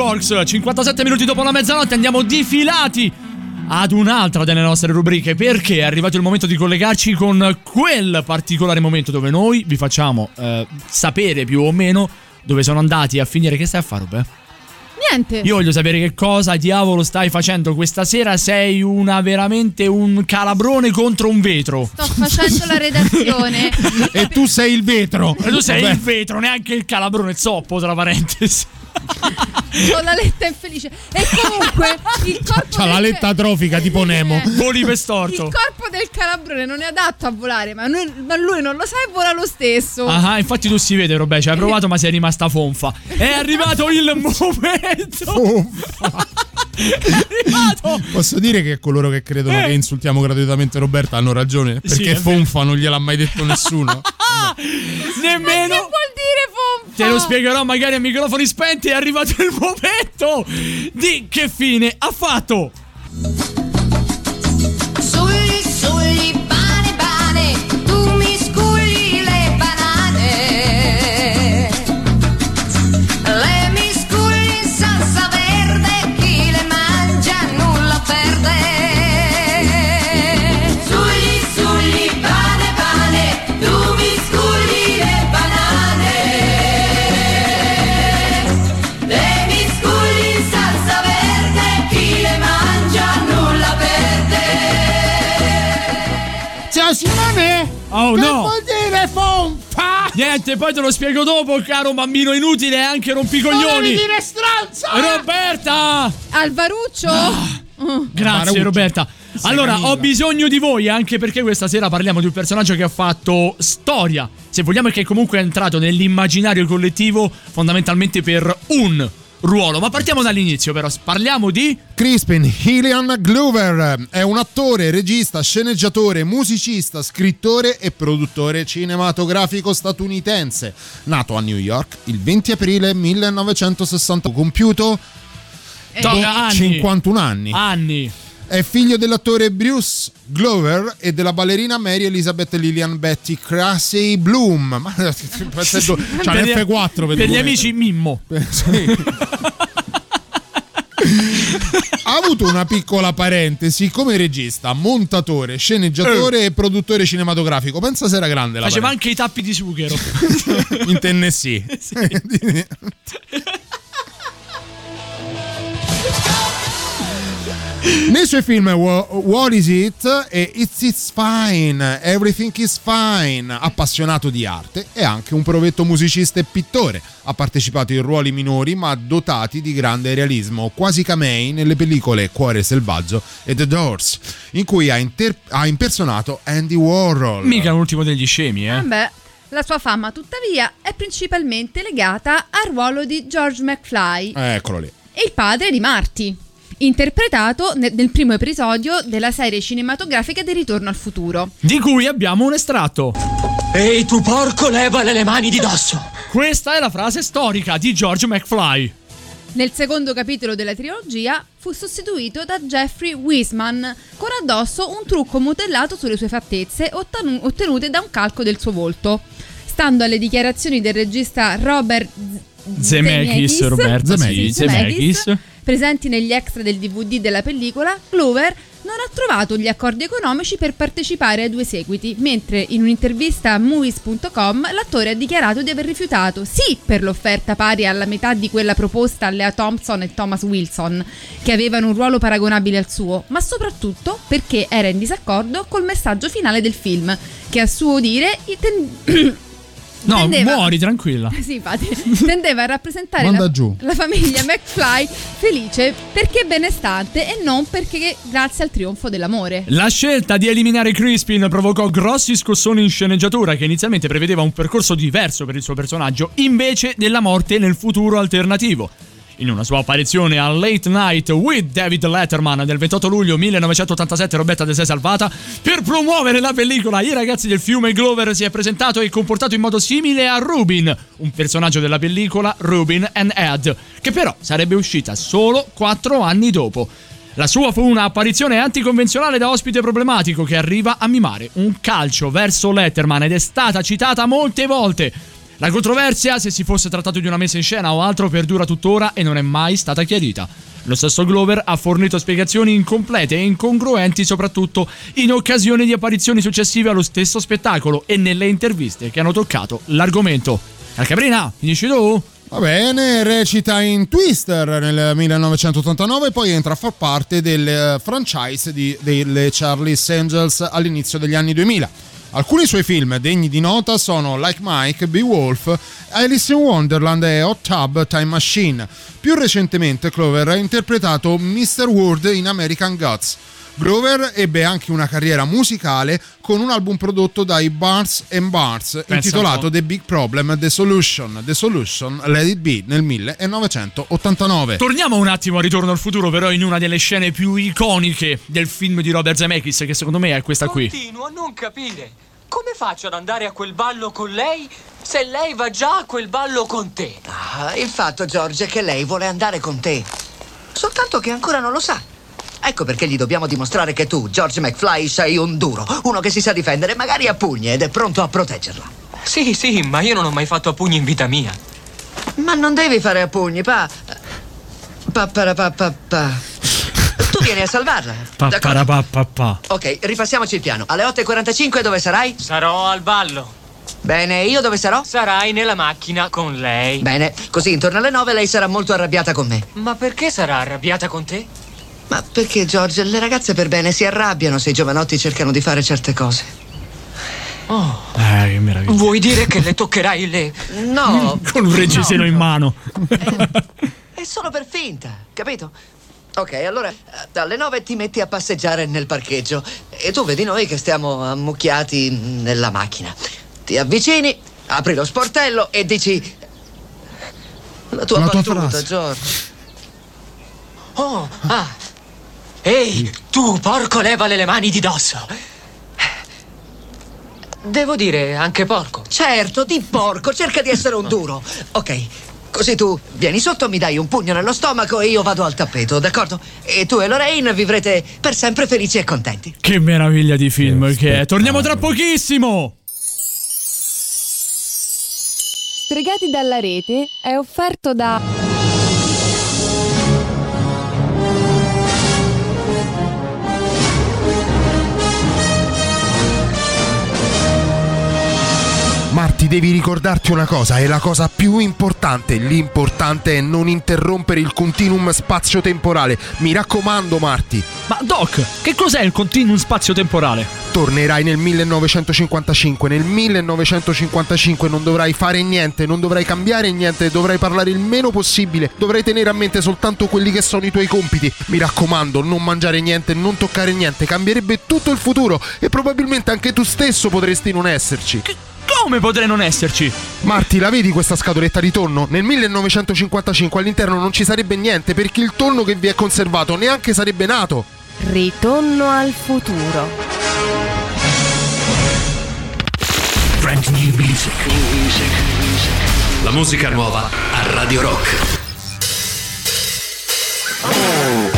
Cyborgs. 57 minuti dopo la mezzanotte andiamo difilati ad un'altra delle nostre rubriche perché è arrivato il momento di collegarci con quel particolare momento dove noi vi facciamo eh, sapere più o meno dove sono andati a finire. Che stai a fare, Rubè? Niente. Io voglio sapere che cosa diavolo stai facendo questa sera. Sei una veramente un calabrone contro un vetro. Sto facendo la redazione. e tu sei il vetro. E tu sei Vabbè. il vetro, neanche il calabrone zoppo, tra parentesi. Con la letta infelice. E comunque il corpo C'ha del la letta atrofica tipo Nemo. Voli per Il storto. corpo del calabrone non è adatto a volare, ma, noi- ma lui non lo sa e vola lo stesso. Ah, infatti tu si vede, Robè, ci hai provato ma sei rimasta fonfa. È arrivato il momento. È arrivato. Posso dire che coloro che credono Eh. che insultiamo gratuitamente Roberta hanno ragione? Perché Sì. Fonfa non gliel'ha mai detto nessuno. Nemmeno. Te lo spiegherò magari a microfoni spenti. È arrivato il momento di che fine ha fatto. Oh che no! vuol dire fonfa? Niente, poi te lo spiego dopo, caro bambino inutile e anche Volevi rompicoglioni. dire stronza! Roberta! Alvaruccio? Mm. Grazie. Roberta. Allora, ho bisogno di voi anche perché questa sera parliamo di un personaggio che ha fatto storia. Se vogliamo è che comunque è entrato nell'immaginario collettivo fondamentalmente per un ruolo. Ma partiamo dall'inizio però. Parliamo di Crispin Hillian Glover è un attore, regista, sceneggiatore, musicista, scrittore e produttore cinematografico statunitense, nato a New York il 20 aprile 1960, compiuto To- boh, anni. 51 anni. anni. È figlio dell'attore Bruce Glover e della ballerina Mary Elizabeth Lillian Betty Crasey Bloom. Ma c'ha Per gli- l'F4 per, per gli amici Mimmo. Sì. ha avuto una piccola parentesi come regista, montatore, sceneggiatore e produttore cinematografico. Pensa se era grande la Faceva parentesi. anche i tappi di sughero. in Tennessee. Nei suoi film Wha- What Is It e It's It's Fine, Everything is Fine, appassionato di arte e anche un provetto musicista e pittore. Ha partecipato in ruoli minori ma dotati di grande realismo, quasi camei nelle pellicole Cuore selvaggio e The Doors, in cui ha, inter- ha impersonato Andy Warhol. Mica l'ultimo degli scemi, eh. Beh, la sua fama, tuttavia, è principalmente legata al ruolo di George McFly, Eccolo lì. il padre di Marty, interpretato ne- nel primo episodio della serie cinematografica di Ritorno al futuro. Di cui abbiamo un estratto. Ehi tu porco, levale le mani di dosso! Questa è la frase storica di George McFly. Nel secondo capitolo della trilogia fu sostituito da Jeffrey Wiseman, con addosso un trucco modellato sulle sue fattezze ottenu- ottenute da un calco del suo volto. Stando alle dichiarazioni del regista Robert Z- Zemeckis, Roberta, sì, Zemeckis. Presenti negli extra del DVD della pellicola, Glover non ha trovato gli accordi economici per partecipare ai due seguiti, mentre in un'intervista a movies.com l'attore ha dichiarato di aver rifiutato sì per l'offerta pari alla metà di quella proposta a Lea Thompson e Thomas Wilson, che avevano un ruolo paragonabile al suo, ma soprattutto perché era in disaccordo col messaggio finale del film, che a suo dire ten- No, Tendeva- muori tranquilla. sì, infatti, tendeva a rappresentare la, la famiglia McFly felice perché benestante e non perché grazie al trionfo dell'amore. La scelta di eliminare Crispin provocò grossi scossoni in sceneggiatura che inizialmente prevedeva un percorso diverso per il suo personaggio, invece della morte nel futuro alternativo. In una sua apparizione a Late Night with David Letterman del 28 luglio 1987, Roberta De Sei salvata, per promuovere la pellicola I ragazzi del fiume Glover si è presentato e comportato in modo simile a Rubin, un personaggio della pellicola Rubin and Ed, che però sarebbe uscita solo 4 anni dopo. La sua fu una apparizione anticonvenzionale da ospite problematico che arriva a mimare un calcio verso Letterman ed è stata citata molte volte. La controversia, se si fosse trattato di una messa in scena o altro, perdura tuttora e non è mai stata chiarita. Lo stesso Glover ha fornito spiegazioni incomplete e incongruenti, soprattutto in occasione di apparizioni successive allo stesso spettacolo e nelle interviste che hanno toccato l'argomento. Calcabrina, finisci tu? Va bene, recita in Twister nel 1989 poi entra a far parte del eh, franchise di, delle Charlie's Angels all'inizio degli anni 2000. Alcuni suoi film degni di nota sono Like Mike, Beowulf, Alice in Wonderland e Hot Tub Time Machine. Più recentemente Clover ha interpretato Mr. World in American Gods. Grover ebbe anche una carriera musicale con un album prodotto dai Barnes Barnes un intitolato. The Big Problem, The Solution, The Solution, Let It Be nel 1989. Torniamo un attimo a Ritorno al futuro, però in una delle scene più iconiche del film di Robert Zemeckis, che secondo me è questa qui. Continuo a non capire. Come faccio ad andare a quel ballo con lei se lei va già a quel ballo con te? Ah, il fatto, George, è che lei vuole andare con te. Soltanto che ancora non lo sa. Ecco perché gli dobbiamo dimostrare che tu, George McFly, sei un duro, uno che si sa difendere, magari a pugni, ed è pronto a proteggerla. Sì, sì, ma io non ho mai fatto a pugni in vita mia. Ma non devi fare a pugni, pa. Pa, pa, pa, pa, pa. Tu vieni a salvarla. D'accordo? Papparapapapà. Ok, ripassiamoci il piano. Alle 8.45 dove sarai? Sarò al ballo. Bene, io dove sarò? Sarai nella macchina con lei. Bene, così intorno alle 9 lei sarà molto arrabbiata con me. Ma perché sarà arrabbiata con te? Ma perché, George, le ragazze per bene si arrabbiano se i giovanotti cercano di fare certe cose. Oh, Eh, che meraviglia. vuoi dire che le toccherai le... No! Con un reggiseno in mano. È solo per finta, capito? Ok, allora eh, alle 9 ti metti a passeggiare nel parcheggio e tu vedi noi che stiamo ammucchiati nella macchina. Ti avvicini, apri lo sportello e dici la tua La tua battuta, frase. George. Oh, ah. Ehi, tu porco levale le mani di dosso. Devo dire anche porco. Certo, di porco, cerca di essere un duro. Ok, così tu vieni sotto, mi dai un pugno nello stomaco e io vado al tappeto, d'accordo? E tu e Lorraine vivrete per sempre felici e contenti. Che meraviglia di film che è. Torniamo tra pochissimo. Stregati dalla rete è offerto da... Marti, devi ricordarti una cosa, è la cosa più importante. L'importante è non interrompere il continuum spazio-temporale. Mi raccomando, Marti. Ma Doc, che cos'è il continuum spazio-temporale? Tornerai nel 1955. Nel 1955 non dovrai fare niente, non dovrai cambiare niente, dovrai parlare il meno possibile. Dovrai tenere a mente soltanto quelli che sono i tuoi compiti. Mi raccomando, non mangiare niente, non toccare niente. Cambierebbe tutto il futuro e probabilmente anche tu stesso potresti non esserci. Come potrei non esserci? Marti, la vedi questa scatoletta di tonno? Nel 1955 all'interno non ci sarebbe niente perché il tonno che vi è conservato neanche sarebbe nato. Ritorno al futuro. Brand new music. La musica nuova a Radio Rock. I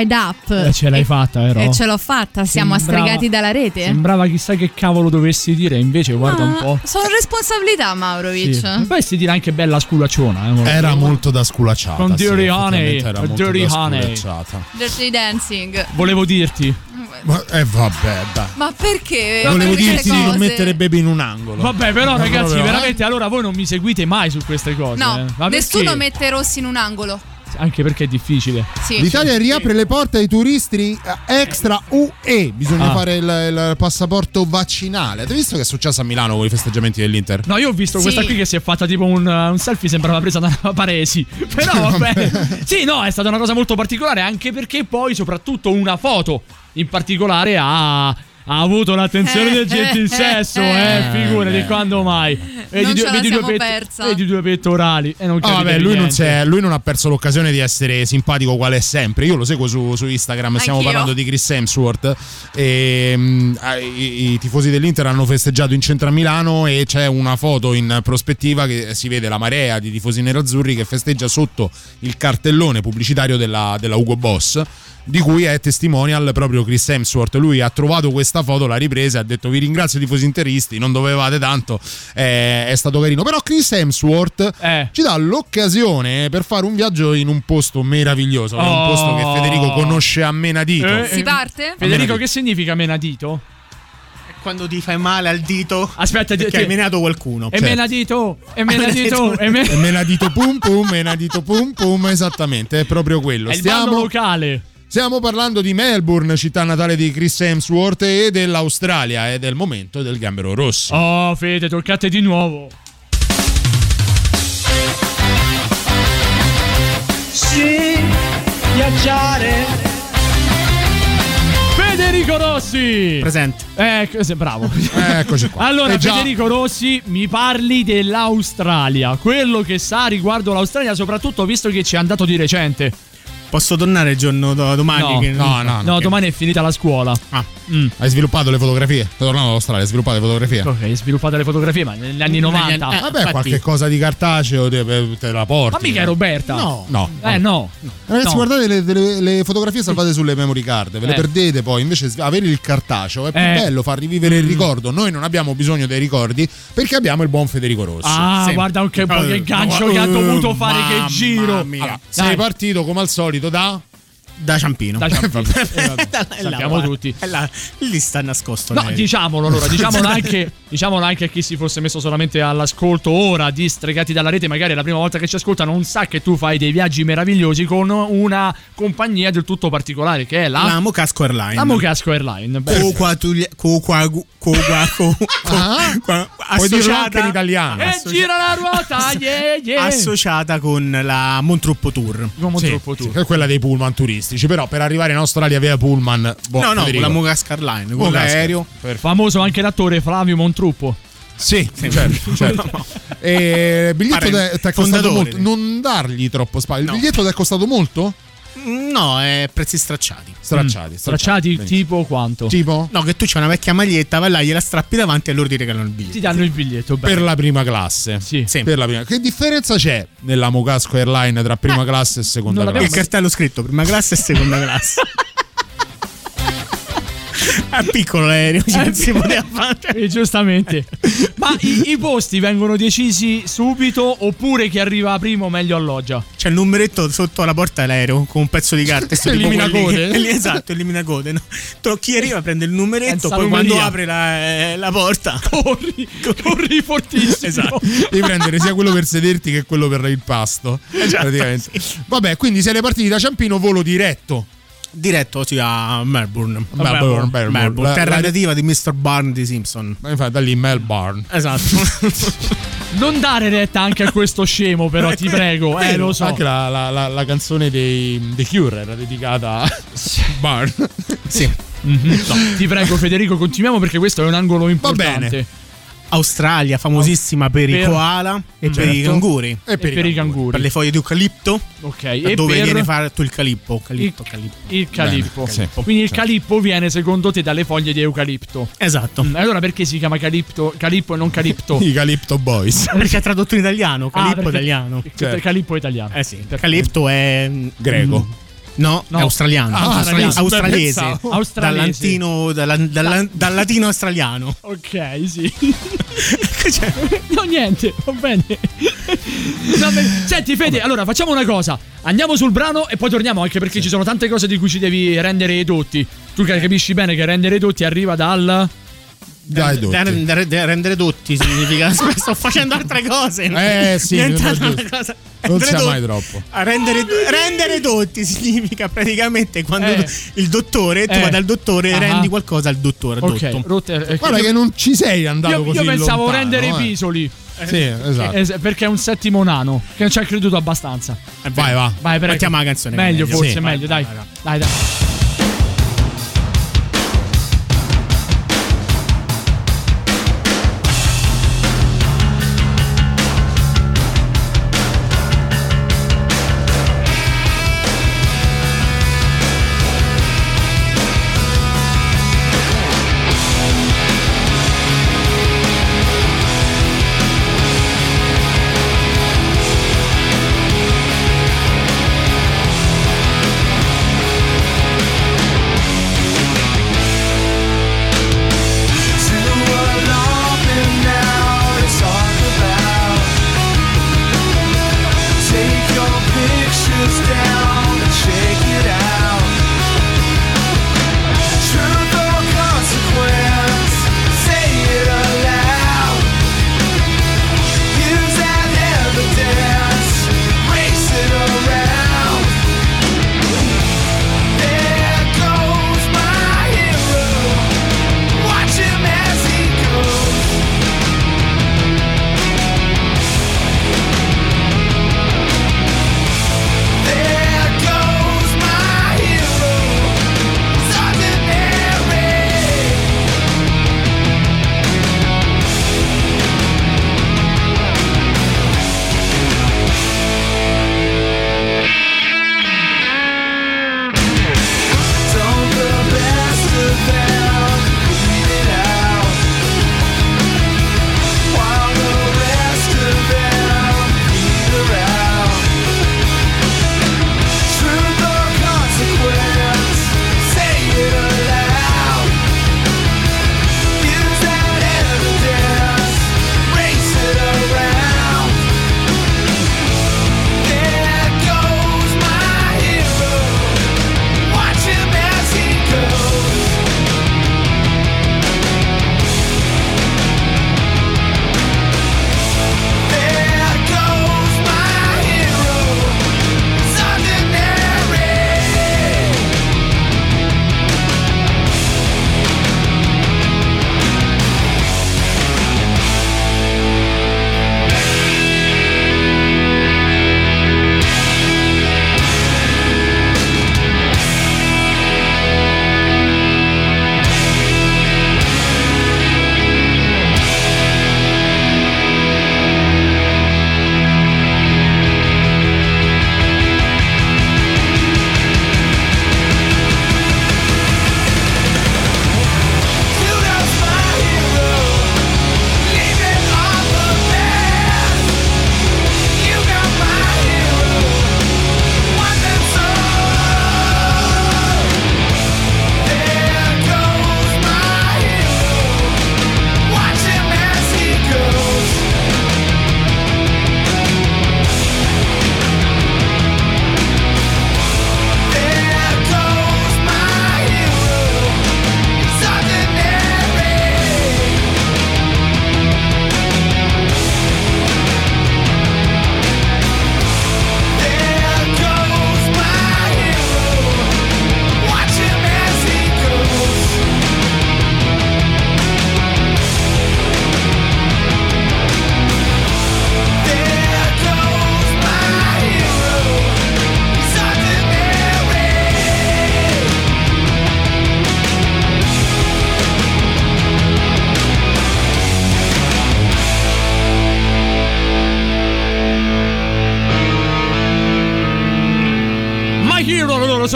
Honey, Tied Up. Eh, ce l'hai fatta, vero? E ce l'ho fatta, siamo Sembrava- astregati dalla rete. Sembrava chissà che cavolo dovessi dire, invece guarda un Ah, po'. Sono responsabilità, Maurovic. Sì. Dovresti dire anche bella sculacciona. eh. Era molto da sculacciata. Con sì, Dirty Honey, effettivamente Era Dirty Honey. Dirty Dancing. Volevo dirti. Ma, eh vabbè, dai. Ma perché? Volevo dirti di non mettere baby in un angolo. Vabbè, però, ragazzi, veramente allora voi non mi seguite mai su queste cose. No, eh. Nessuno perché? mette Rossi in un angolo. Anche perché è difficile. Sì. L'Italia riapre le porte ai turisti eh, extra UE. Bisogna Ah. fare il, il passaporto vaccinale. Avete visto che è successo a Milano con i festeggiamenti dell'Inter? No, io ho visto Sì. questa qui che si è fatta tipo un, un selfie, sembrava presa da Paresi. Però vabbè. sì, no, è stata una cosa molto particolare, anche perché poi, soprattutto, una foto in particolare ha. Ha avuto l'attenzione del gentilsesso, eh, figurati eh. quando mai. Non ce la vedi, due vedi due pettorali e non capite vabbè, lui non, lui non ha perso l'occasione di essere simpatico quale è sempre. Io lo seguo su, su Instagram, stiamo Anch'io. parlando di Chris Hemsworth. E, mm, ah, i, i tifosi dell'Inter hanno festeggiato in centro a Milano e c'è una foto in prospettiva che si vede la marea di tifosi nerazzurri che festeggia sotto il cartellone pubblicitario della, della Ugo Boss. Di cui è testimonial proprio Chris Hemsworth. Lui ha trovato questa foto, l'ha ripresa e ha detto: Vi ringrazio, tifosi interisti, non dovevate tanto, eh, è stato carino. Però Chris Hemsworth Eh. ci dà l'occasione per fare un viaggio in un posto meraviglioso, è un Oh. posto che Federico conosce a menadito. Eh, Si parte? Federico, che significa menadito? Quando ti fai male al dito. Aspetta, ti- perché ti- hai menato qualcuno. E Certo. menadito, e menadito, e men- menadito pum pum, menadito pum pum, esattamente, è proprio quello. È il ballo Stiamo, locale. Stiamo parlando di Melbourne, città natale di Chris Hemsworth e dell'Australia, ed è il momento del gambero rosso. Oh, Fede, toccate di nuovo. Sì, viaggiare. Federico Rossi. Presente. Se- bravo. Eccoci qua. Allora, Eh. Federico Rossi, mi parli dell'Australia. Quello che sa riguardo l'Australia, soprattutto visto che ci è andato di recente. Posso tornare il giorno do- domani? No, che- no, no, No, ok. domani è finita la scuola. Ah. Mm. Hai sviluppato le fotografie? Stai tornando all'Australia, hai sviluppato le fotografie? Ok, hai sviluppato le fotografie, ma negli anni 90. anni- eh, Vabbè, infatti- qualche cosa di cartaceo te, te la porti. ma mica è Roberta. No. No. Eh, no. Ragazzi, No. guardate le, le- le fotografie salvate sulle memory card, ve le Eh. perdete poi. Invece, avere il cartaceo è più Eh. bello, far rivivere il ricordo. Noi non abbiamo bisogno dei ricordi perché abbiamo il buon Federico Rossi. Ah, Sì. guarda che, Eh, che gancio ma- che ha dovuto eh, fare, che giro. mia. Allora, sei partito come al solito da. Da Ciampino. Da Ciampino. Eh, da- là, sappiamo guarda. tutti. Là, lì sta nascosto. No, diciamolo allora, diciamolo anche, diciamolo anche a chi si fosse messo solamente all'ascolto ora di Stregati dalla rete, magari è la prima volta che ci ascolta, non sa che tu fai dei viaggi meravigliosi con una compagnia del tutto particolare che è la, La Mocasco Airline. la Mocasco Airline. Ah? Puoi dirlo associata anche in italiano. e associ- gira la ruota, yeah, yeah. associata con la Montruppo Tour. Come Sì, troppo tu. sì, che è quella dei pullman turistici. Però per arrivare in Australia via pullman. boh, no, no, Federico. la Mocasco Airline, con l'aereo. Famoso anche l'attore Flavio Montruppo. Sì, certo. certo. E il biglietto ti è costato molto. Non dargli troppo spazio. Il No. biglietto ti è costato molto? No, è prezzi stracciati. Stracciati. Mm. Stracciati Benissimo. tipo quanto? Tipo? No, che tu c'hai una vecchia maglietta, vai là, gliela strappi davanti e loro ti regalano il biglietto. Ti danno il biglietto. beh. Per la prima classe. Sì. Sì. Per la prima- Che differenza c'è nella Mocasco Airline tra prima classe e seconda non l'abbiamo Il classe? cartello scritto prima classe e seconda classe. È piccolo l'aereo, cioè, non si poteva fare. Eh, giustamente. Ma i, i posti vengono decisi subito oppure chi arriva primo meglio alloggia? C'è il numeretto sotto la porta dell'aereo con un pezzo di carta. sto Elimina code? che- esatto, elimina code. No? Chi arriva prende il numeretto, Senza poi quando numerica. apre la, eh, la porta. Corri, corri fortissimo. Esatto. Devi prendere sia quello per sederti che quello per il pasto. Esatto, praticamente. sì. Vabbè, quindi siete partiti da Ciampino, volo diretto. Diretto sì, a Melbourne. Melbourne, Melbourne. Melbourne, La- terra la- nativa di Mr. Barn di Simpson. Infatti da lì Melbourne. Esatto. Non dare retta anche a questo scemo, però, ti prego. Eh, lo so. Anche la, la- la- la canzone dei The Cure era dedicata a Barn. sì. Mhm. No, ti prego, Federico, continuiamo perché questo è un angolo importante. bene. Australia, famosissima per, i Per- koala e per i Certo. canguri. E per i canguri. Per le foglie di eucalipto. Ok, e dove per- viene fatto il calippo? Calippo, calippo. Il calippo. Bene, sì. Quindi il Certo. calippo viene secondo te dalle foglie di eucalipto. Esatto. Mm, allora perché si chiama calipto, calippo e non calipto? I Calipto Boys. Perché è tradotto in italiano, Ah, calippo perché- italiano. Certo. Calippo italiano. Eh sì. Calipto è mm, Greco. mm, No, No. è australiano. Ah, australiano. australiese. Australiese. Dal latino, dalla- dalla- dal latino australiano. Ok, sì. no, niente, va bene. Va bene. Senti, Fede, allora facciamo una cosa. Andiamo sul brano e poi torniamo anche perché ci sono tante cose di cui ci devi rendere edotti. Tu capisci bene che rendere edotti arriva dal. Dai, Da- da- da- da rendere dotti significa. Sto facendo altre cose. Eh, sì, cosa. Non Rendere sia dotti- mai troppo. a rendere, rendere dotti significa praticamente quando Eh. il dottore, tu Eh. vai dal dottore e Ah. rendi qualcosa al dottore. Ok, dotto. rotte- eh, Guarda io- che non ci sei andato Io, così io pensavo lontano, rendere i eh. pisoli. Sì, esatto. Eh, perché è un settimo nano. Che non ci ha creduto abbastanza. Vai, va. Vai, prego. Mettiamo la canzone. Meglio, meglio. forse, Sì. meglio, dai. Vai, vai, Dai, dai.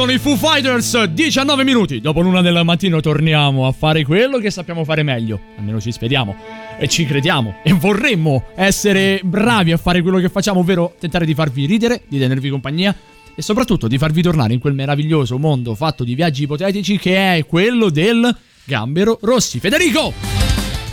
Sono i Foo Fighters, 19 minuti. Dopo l'una del mattino torniamo a fare quello che sappiamo fare meglio. Almeno ci speriamo. E ci crediamo. E vorremmo essere bravi a fare quello che facciamo, ovvero tentare di farvi ridere, di tenervi compagnia. E soprattutto di farvi tornare in quel meraviglioso mondo fatto di viaggi ipotetici che è quello del Gambero Rossi. Federico!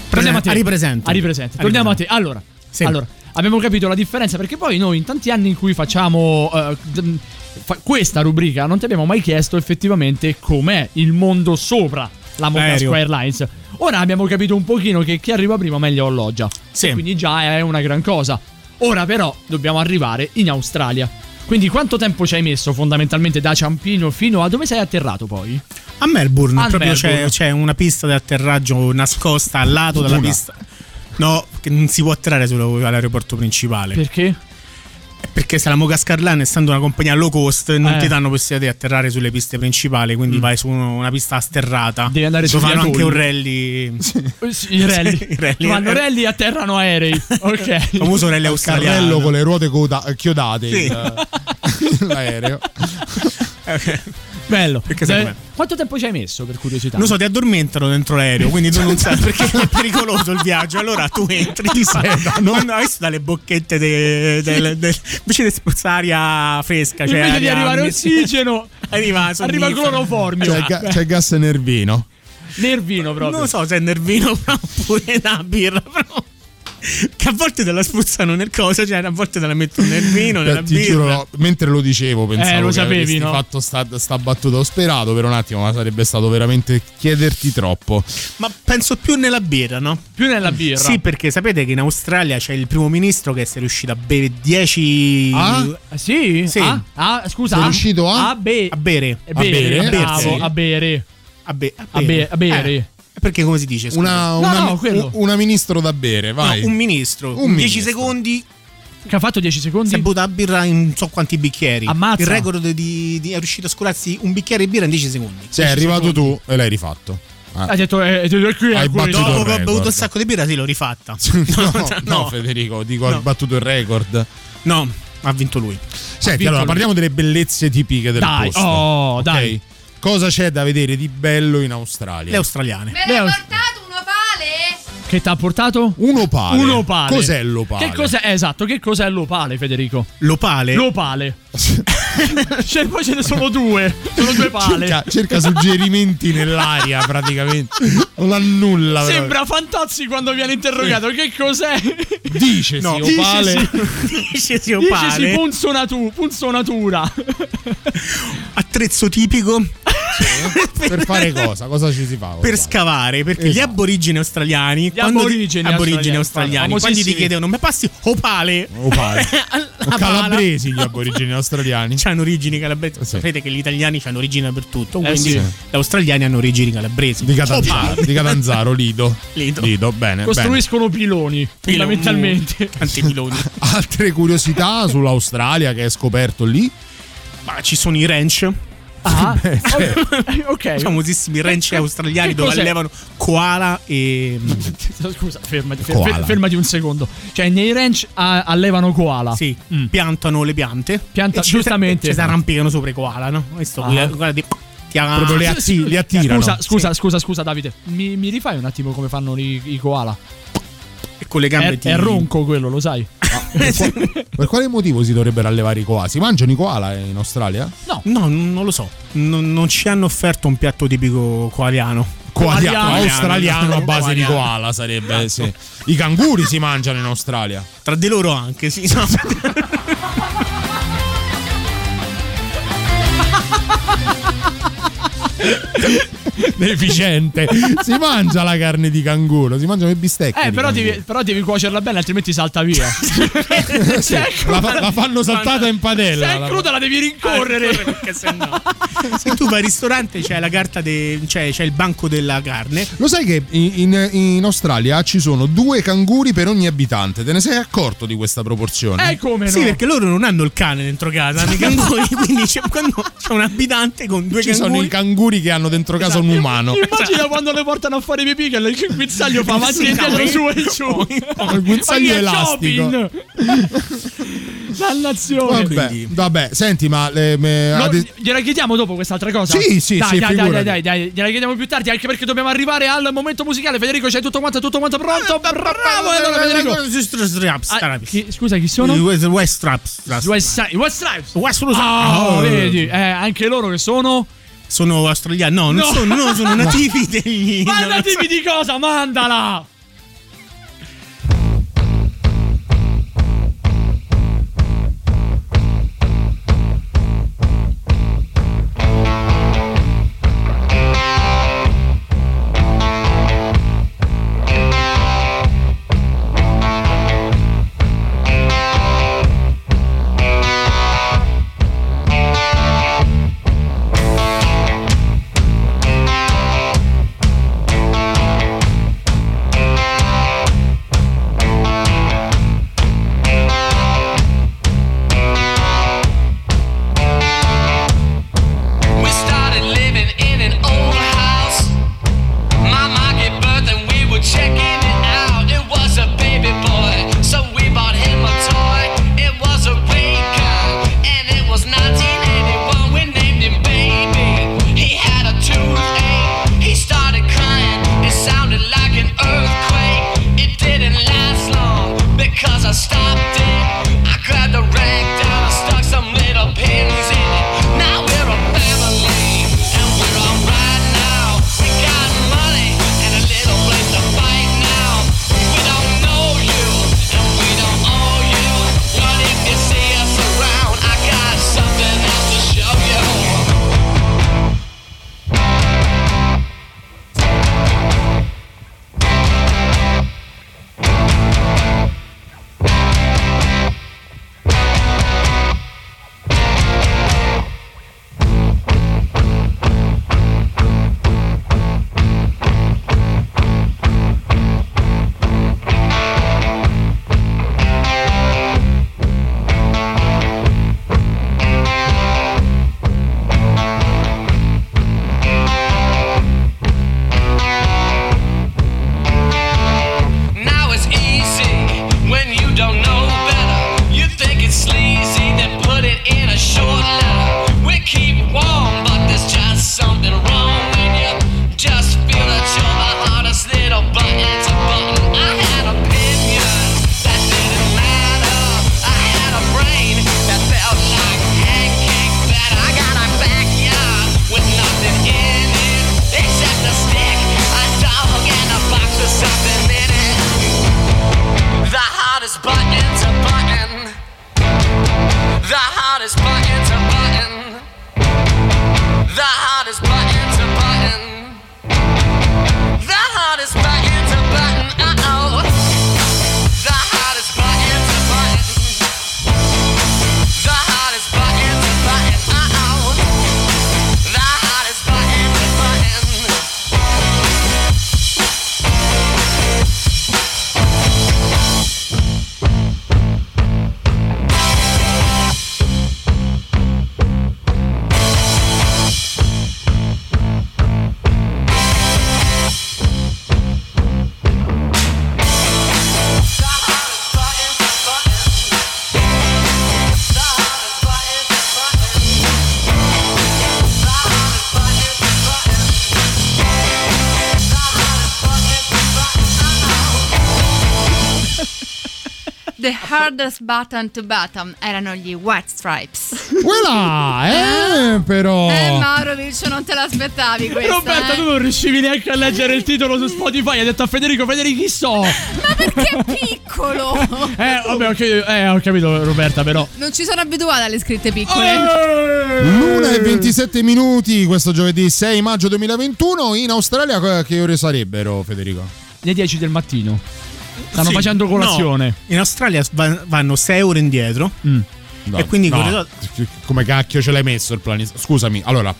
Torniamo a te. Ripresente. Torniamo a te. Allora, Sì. allora, abbiamo capito la differenza perché poi noi in tanti anni in cui facciamo d- fa- questa rubrica non ti abbiamo mai chiesto effettivamente com'è il mondo sopra la Montasco Aereo. Airlines. Ora abbiamo capito un pochino che chi arriva prima meglio alloggia. Sì. Quindi già è una gran cosa. Ora però dobbiamo arrivare in Australia. Quindi quanto tempo ci hai messo fondamentalmente da Ciampino fino a dove sei atterrato poi? A Melbourne, A proprio c'è- Melbourne. C'è, una pista di atterraggio nascosta al lato della pista. No, che non si può atterrare sull'aeroporto principale. Perché? Perché se la Mogascar Line, essendo una compagnia low cost, non Eh. ti danno possibilità di atterrare sulle piste principali, quindi vai su una pista sterrata. Devi andare su fanno anche un rally. Eh sì, I rally. Sì, i rally. Vanno rally atterrano aerei. Ok. Il famoso rally australiano. carrello con le ruote coda- chiodate Sì. il- l'aereo. Bello. Perché Eh, com'è? quanto tempo ci hai messo per curiosità? Non so, ti addormentano dentro l'aereo, quindi tu non sai perché è pericoloso il viaggio. Allora tu entri, ti sedano. Quando hai visto dalle bocchette de- del- del- invece di spruzzare aria fresca, cioè Invece di aria- arrivare ossigeno, arriva, arriva il cloroformio. C'è, ga- c'è gas nervino. Nervino proprio. Non so se è nervino oppure una birra, però. Che a volte te la spruzzano nel coso, cioè a volte te la mettono nel vino, nella ti birra. giuro, no, mentre lo dicevo, pensavo Eh, lo che sapevi, no? fatto sta, sta battuta. Ho sperato per un attimo, ma sarebbe stato veramente chiederti troppo. Ma penso più nella birra, no? Più nella birra. Sì, perché sapete che in Australia c'è il primo ministro che si è riuscito a bere 10. Ah? Sì? Sì. Ah, ah, scusa. Sei ah, riuscito a? A, be- A bere. a bere. A bere, bravo, a bere. A, be- A be- a bere. Eh, perché come si dice? scusa? Una, No, una, no, quello. una ministro da bere, vai. No, un ministro. Un 10 ministro. secondi. Che ha fatto 10 secondi? Si è bevuta birra in non so quanti bicchieri. Ammazza. Il record di, di- è riuscito a scolarsi un bicchiere di birra in 10 secondi. Sei 10 arrivato secondi. tu e l'hai rifatto. Ah. Ha detto, eh, eh, qui è Hai battuto Dopo il che ho bevuto un sacco di birra, sì, l'ho rifatta. No, no, no. Federico, dico, hai No. battuto il record. No, ha vinto lui. Senti, vinto allora lui. parliamo delle bellezze tipiche del Dai, posto. oh, ok? dai. Cosa c'è da vedere di bello in Australia? Le australiane. Me Lei- l'hai portato un opale? Che ti ha portato? Un opale. Un opale. Cos'è l'opale? Che cos'è? Esatto, che cos'è l'opale, Federico? L'opale. L'opale. cioè, poi ce ne sono due. Sono due pale. Cerca, cerca suggerimenti nell'aria praticamente. Non ha nulla. però. Sembra Fantozzi quando viene interrogato. Che cos'è? Dice No, sì, opale. Dice sì, Dice opale. sì, punzonatu- punzonatura. Attrezzo tipico per fare cosa? Cosa ci si fa? per scavare. Perché gli Esatto. aborigeni australiani. Gli quando- aborigeni aborigeni australiani, australiani. Quando ti chiedono, ma passi opale? Opale. Pala. Calabresi gli aborigeni australiani. C'hanno origini calabresi. Sì. Sapete che gli italiani hanno origini dappertutto. Eh, quindi sì. gli australiani hanno origini calabresi. Di Catanzaro, di Catanzaro, Lido. Lido. bene. Costruiscono piloni, fondamentalmente. Tanti piloni. bene. Altre curiosità sull'Australia che hai scoperto lì? Ma ci sono i ranch. Ah, Beh, sì. ok. famosissimi ranch australiani dove allevano koala e. Scusa, fermati, fer- Koala. fer- fermati un secondo. Cioè, nei ranch allevano koala. Sì, Mm. piantano le piante. Pianta- giustamente. Ci si arrampicano sopra i koala, no? Questo, Ah. guarda, di- ti li, atti- li attirano. Scusa, scusa, scusa, scusa, Davide. Mi, mi rifai un attimo come fanno i, i koala? E con le gambe È, ti- è ronco quello, lo sai? Per, qua- per quale motivo si dovrebbero allevare i koala? Si mangiano i koala in Australia? No, no, non lo so. Non, non ci hanno offerto un piatto tipico koaliano. Koaliano, Koaliano. australiano a base di Koaliano. koala sarebbe. Sì. I canguri si mangiano in Australia. Tra di loro anche, sì. no. Deficiente. si mangia la carne di canguro, si mangiano le bistecche. Eh, però devi, però devi cuocerla bene, altrimenti salta via. Sì, la, fa- la fanno saltata in padella. Se è la- cruda la devi rincorrere. Perché se no. Se tu vai al ristorante c'è la carta de- cioè c'è il banco della carne. Lo sai che in, in- in Australia ci sono due canguri per ogni abitante? Te ne sei accorto di questa proporzione? Eh, come no? Sì, perché loro non hanno il cane dentro casa, hanno i canguri, quindi c'è, quando c'è un abitante con due ci sono canguri. i canguri guri che hanno dentro casa un umano. Immagina quando le portano a fare pipì che il guinzaglio fa avanti e dietro su e giù. Il guinzaglio che elastico. Dannazione. Vabbè, vabbè, senti, ma le- me- No, ad es- gliela chiediamo dopo quest'altra cosa? Sì, sì, dai, sì, dai, dai, figurati. dai, dai, dai, gliela chiediamo più tardi, anche perché dobbiamo arrivare al momento musicale. Federico, c'hai tutto quanto, tutto quanto pronto? Bravo, e allora Federico. Ah, chi- scusa, chi sono? I West West Straps. West Side- West Stripes. West Ah, Oh. vedi, eh, anche loro che sono Sono australiani. No, non No. sono, no, sono nativi degli. Ma nativi di cosa? Mandala! Hardest button to button erano gli White Stripes. Voilà, eh, però. Eh, Maurovic, non te l'aspettavi questa. Roberta, eh? tu non riuscivi neanche a leggere il titolo su Spotify. Hai detto a Federico, Federico, chi so? Piccolo! Eh, vabbè, ok, eh, ho capito, Roberta, però. Non ci sono abituata alle scritte piccole. L'una e 27 minuti questo giovedì 6 maggio 2021 in Australia che ore sarebbero Federico? Le 10 del mattino. Stanno Sì, facendo colazione. no, in Australia va- vanno 6 ore indietro. No, e quindi no, corredo- come cacchio ce l'hai messo il planisfero? Scusami, allora,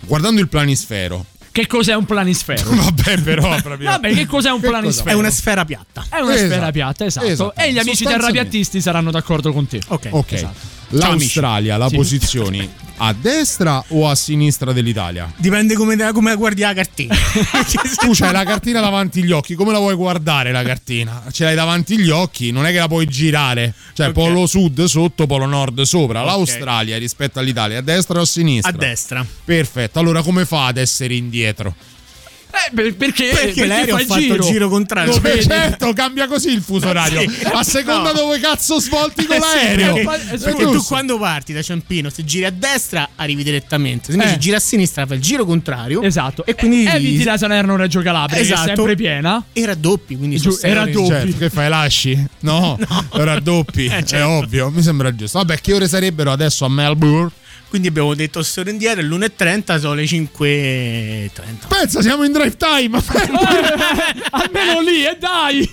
guardando il planisfero. Che cos'è un planisfero? Vabbè, però proprio. Vabbè, che cos'è un Che planisfero? È una sfera piatta. È una Esatto. sfera piatta, esatto. Esatto. E gli amici Sostanzialmente. terrapiattisti saranno d'accordo con te. Ok. Ok. Esatto. L'Australia la Sì. posizioni a destra o a sinistra dell'Italia? Dipende come, come guardi la cartina. Tu c'hai la cartina davanti agli occhi, come la vuoi guardare la cartina? Ce l'hai davanti agli occhi, non è che la puoi girare. Cioè, Ok. polo sud sotto, polo nord sopra. L'Australia rispetto all'Italia, a destra o a sinistra? A destra. Perfetto, allora come fa ad essere indietro? Eh, per- perché, Perché l'aereo fa ha fatto il giro contrario. Come Vedi? certo, cambia così il fuso orario. Sì. A seconda No. dove cazzo svolti con Eh sì, l'aereo. perché- È perché tu quando parti da Ciampino, se giri a destra arrivi direttamente, se invece Eh. giri a sinistra fai il giro contrario. Esatto. E quindi Eviti la Salerno-Reggio Calabria, Esatto. che è sempre piena. E raddoppi, quindi Giù, e raddoppi. Certo, che fai? Lasci? No, lo raddoppi. Eh, È certo. ovvio, mi sembra giusto. Vabbè, che ore sarebbero adesso a Melbourne? Quindi abbiamo detto storia indietro, l'1.30 sono le 5.30. Pensa, siamo in drive time. Almeno lì, e dai!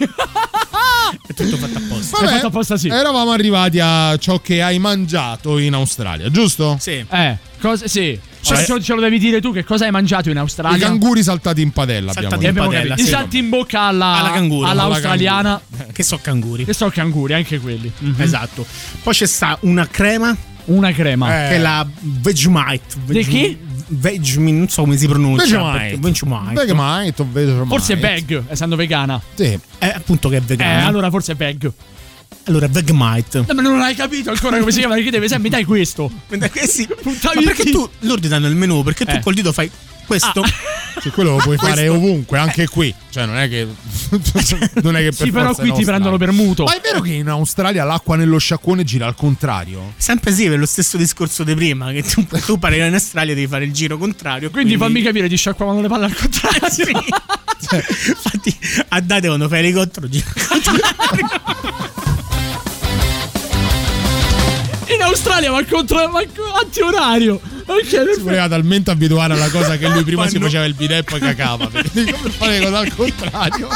È tutto fatto apposta. Vabbè, fatto apposta, sì. Eravamo arrivati a ciò che hai mangiato in Australia, giusto? Sì. Eh, cosa, sì. Cioè, Vabbè. ce, lo devi dire tu che cosa hai mangiato in I Australia? canguri saltati in padella Saltati abbiamo padella, capito. I sì, salti in bocca alla, Alla canguro, all'australiana. Che so canguri. Che so canguri, anche quelli. Mhm. Esatto. Poi c'è sta una crema Una crema. che è la Vegemite. Di chi? Vegemite, non so come si pronuncia. Vegemite. Vegemite. Vegemite o Vegemite. Forse è veg, essendo vegana. Sì. È appunto che è Eh, vegana. allora forse è veg. Allora, Vegemite. No, ma non hai capito ancora come si chiama? Perché deve sempre mi dai questo. Eh sì, Ma perché tu loro ti danno il menù? Perché tu Eh. col dito fai questo? Sì, quello lo puoi fare Questo- ovunque, anche qui. Cioè, non è che. non è che per Sì, però qui ti prendono per muto. Ma è vero che in Australia l'acqua nello sciacquone gira al contrario? Sempre sì, è lo stesso discorso di prima. Che tu, tu pari in Australia devi fare il giro contrario. Quindi fammi capire, ti sciacquavano le palle al contrario. Sì. Infatti, a date quando fai elicottero gira al contrario. In Australia va contro co- antiorario. Ok, Si voleva talmente abituare alla cosa che lui prima si Quando- faceva il bidet e poi cacava. Per fare le cose al contrario.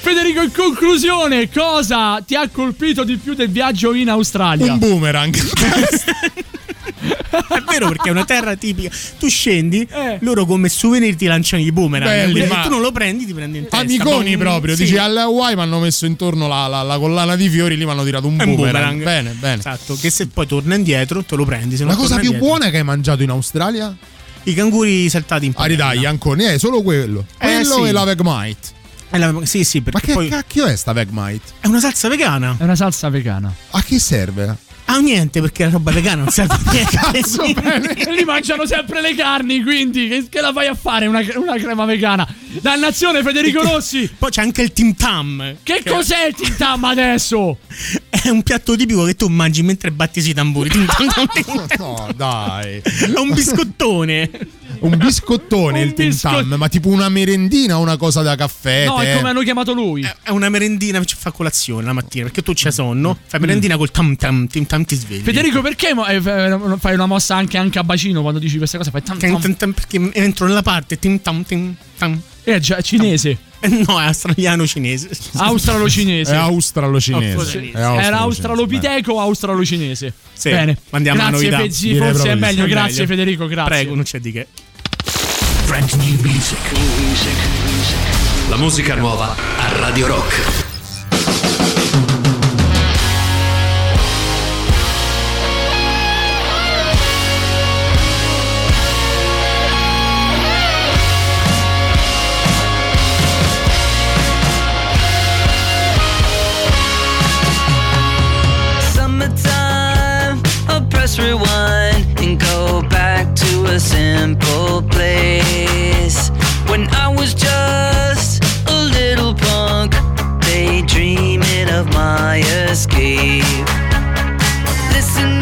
Federico, in conclusione, cosa ti ha colpito di più del viaggio in Australia? Un boomerang. È vero perché è una terra tipica. Tu scendi, Eh. loro come souvenir ti lanciano i boomerang. Belli, Quindi ma- tu non lo prendi, ti prendi in testa. Amiconi proprio. sì. Dici alle Hawaii mi hanno messo intorno la, la- la collana di fiori, lì mi hanno tirato un boomerang. boomerang. Bene, bene. Esatto, che se poi torna indietro te lo prendi. Se La cosa più indietro- buona che hai mangiato in Australia? I canguri saltati in Ah, ridai, ancora. Eh, solo quello. Eh, Quello sì. e la Vegemite. È la- sì, sì, Ma perché che poi cacchio è sta Vegemite? è una salsa vegana. È una salsa vegana. A che serve? Ah, niente, perché la roba vegana non serve a niente. Cazzo. E lì mangiano sempre le carni, quindi che, che la fai a fare una, una crema vegana? Dannazione, Federico Rossi! Poi c'è anche il Tim Tam. Che cos'è il Tim Tam adesso? È un piatto tipico che tu mangi mentre batti sui tamburi. Tim Tam, Tam, Tim Tam. No, dai. È un biscottone. Un biscottone Un il Tim biscot- Tam, ma tipo una merendina o una cosa da caffè? No, è come hanno chiamato lui. È una merendina, ci fa colazione la mattina perché tu c'hai sonno. Fai merendina col tam tam, tim tam ti svegli. Federico, perché mo- eh, fai una mossa anche, anche a bacino quando dici queste cose? Fai tam Tam, tam. tam, perché entro nella parte tim tam tim tam. È già è cinese. Eh, No, è australiano cinese. Australo-cinese. È australo-cinese. È Era australopiteco o australo-cinese? Sì, Bene. mandiamo una grazie, novità. Fezzi, Direi forse è meglio. Grazie. Federico. Grazie. Prego, non c'è di che. Brand new music. La musica nuova a Radio Rock. I'll rewind and go back to a simple place. When I was just a little punk, daydreaming of my escape. Listening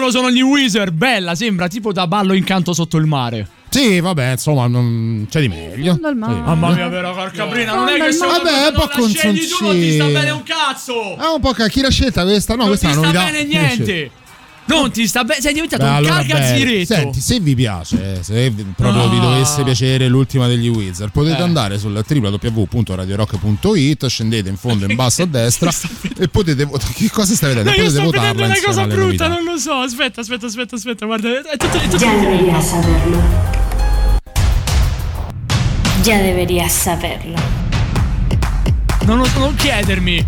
Loro sono gli Wizard. Bella, sembra tipo da ballo in canto sotto il mare. Sì, vabbè, insomma, non... c'è di meglio. C'è di Mamma mia, però, Carcabrina, non è che sono. Vabbè, è un po' non la scegli tu, non ti sta bene un cazzo. Ah, un po' ca- chi l'ha scelta questa? No, non questa ti è una sta novità. bene Chi l'ha scelta? niente. Non ti sta bene, sei diventato Beh, un allora, cagazziretto. Senti, se vi piace, se vi- proprio vi Ah. dovesse piacere l'ultima degli Wizard, potete Eh. andare sul www.radiorock.it, scendete in fondo in basso a destra e potete votare. Che cosa stai vedendo? No, io potete sto votarla vedendo una cosa brutta, novità. non lo so. Aspetta, aspetta, aspetta, aspetta, guarda. È tutto, è tutto Ya deberías saberlo. Ya deberías saberlo. Non, lo- non chiedermi.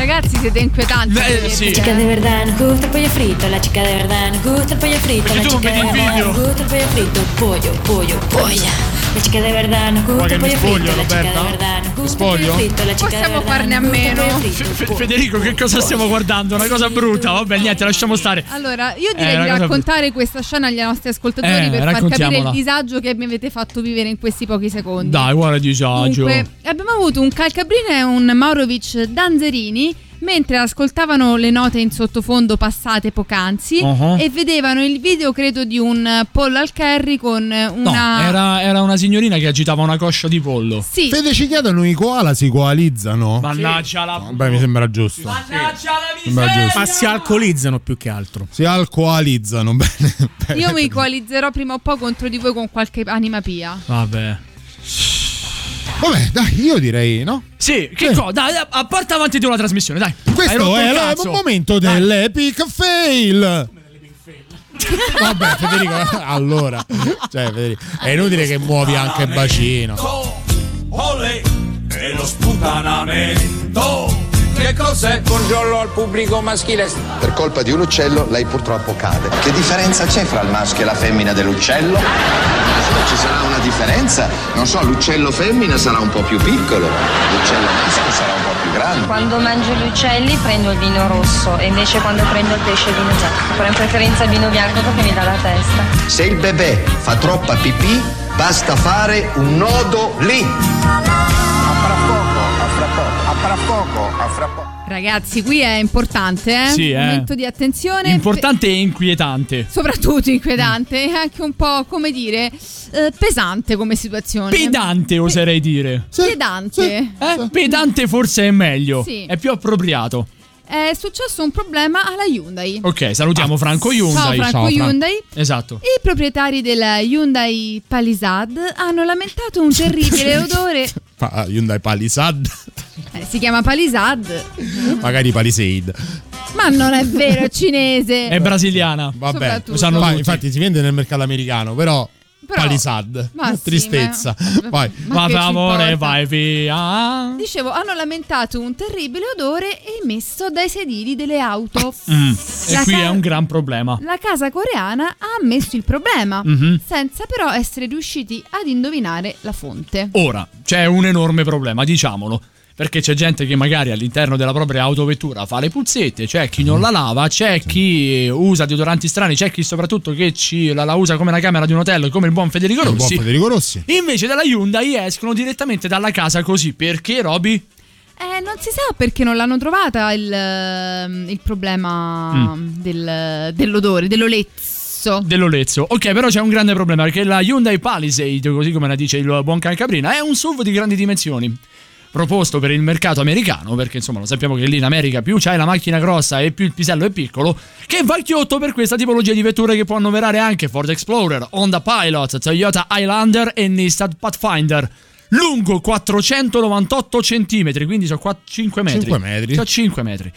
Ragazzi, siete inquietanti. Eh, vedete. sì. La chica de verdad nos gusta el pollo frito, la chica de verdad nos gusta el pollo frito, Perché la chica de il verdad nos gusta el pollo frito, pollo, pollo, polla. La chica de verdad nos gusta che el pollo spoglio, frito, la chica de Roberta? verdad nos gusta el spoglio? pollo frito, la chica de Possiamo farne a meno. Federico, che cosa stiamo guardando? Una cosa brutta. Vabbè, niente, lasciamo stare. Allora, io Eh, direi una di raccontare questa scena agli nostri ascoltatori Eh, per far capire il disagio che mi avete fatto vivere in questi pochi secondi. Dai, guarda il disagio. Comunque, abbiamo avuto un Calcabrina e un Maurovic Danzerini mentre ascoltavano le note in sottofondo passate poc'anzi Uh-huh. e vedevano il video, credo, di un Paul Alcherry con No, una. era, era una signorina che agitava una coscia di pollo. Sì. Fede ci chiedono i koala si coalizzano? Mannaggia la. Beh, mi sembra giusto. Mannaggia la Sembra giusto. Ma si alcolizzano più che altro. Si alcoalizzano, bene. bene. Io mi coalizzerò prima o poi contro di voi con qualche anima pia. Vabbè. Vabbè, dai, io direi, no? Sì, che Sì. cosa? Dai, dai, a- porta avanti tu la trasmissione, dai. Questo è il momento dell'epic fail. Vabbè, Federico, allora, cioè, Federico, è inutile che muovi anche il bacino. Ole e lo sputanamento. Che cos'è? Buongiorno al pubblico maschile. Per colpa di un uccello lei purtroppo cade. Che differenza c'è fra il maschio e la femmina dell'uccello? Ci sarà una differenza, non so, l'uccello femmina sarà un po' più piccolo, l'uccello maschio sarà un po' più grande. Quando mangio gli uccelli prendo il vino rosso e invece quando prendo il pesce il vino bianco. Però in preferenza il vino bianco perché mi dà la testa. Se il bebè fa troppa pipì, basta fare un nodo lì. A fra poco, a fra poco, a fra poco, a fra poco. Ragazzi, qui è importante, eh? Sì, eh. Momento di attenzione. Importante e inquietante. soprattutto inquietante e anche un po', come dire, eh, pesante come situazione. Pedante, oserei dire. Pedante. Eh? Pedante forse è meglio. Sì. È più appropriato. È successo un problema alla Hyundai. Ok, salutiamo Franco Hyundai. Ciao Franco Hyundai. Esatto. I proprietari della Hyundai Palisade hanno lamentato un terribile odore. Pa- Hyundai Palisade, Eh, si chiama Palisade, magari Palisade. ma non è vero, è cinese. È brasiliana. Vabbè, infatti si vende nel mercato americano, però, Però- Palisade, Ma sì, tristezza. ma- Vai. Ma ci amore, vai via. Dicevo, hanno lamentato un terribile odore emesso dai sedili delle auto. Mm. E qui ca- è un gran problema. La casa coreana ha ammesso il problema, Mhm. senza però essere riusciti ad indovinare la fonte. Ora, c'è un enorme problema, diciamolo. Perché c'è gente che magari all'interno della propria autovettura fa le puzzette, c'è chi non la lava, c'è chi usa deodoranti strani, c'è chi soprattutto che ci, la, la usa come la camera di un hotel, come il buon Federico Il buon Rossi. Federico Rossi. Invece dalla Hyundai escono direttamente dalla casa così. Perché, Roby? Eh, non si sa perché non l'hanno trovata il, il problema Mm. del- dell'odore, dell'olezzo. Dell'olezzo. Ok, però c'è un grande problema perché la Hyundai Palisade, così come la dice il buon Cancabrina, è un SUV di grandi dimensioni. Proposto per il mercato americano, perché insomma lo sappiamo che lì in America più c'hai la macchina grossa e più il pisello è piccolo, che va chiotto per questa tipologia di vetture che può annoverare anche Ford Explorer, Honda Pilot, Toyota Highlander e Nissan Pathfinder. lungo 498 cm, quindi sono 5 metri. 5 metri. Sono 5 metri.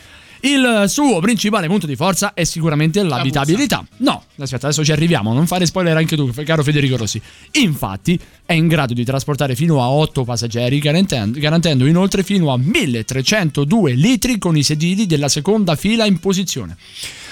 Il suo principale punto di forza è sicuramente l'abitabilità. No, aspetta, adesso ci arriviamo, non fare spoiler anche tu, caro Federico Rossi. Infatti, è in grado di trasportare fino a 8 passeggeri, garantendo, inoltre fino a 1302 litri con i sedili della seconda fila in posizione.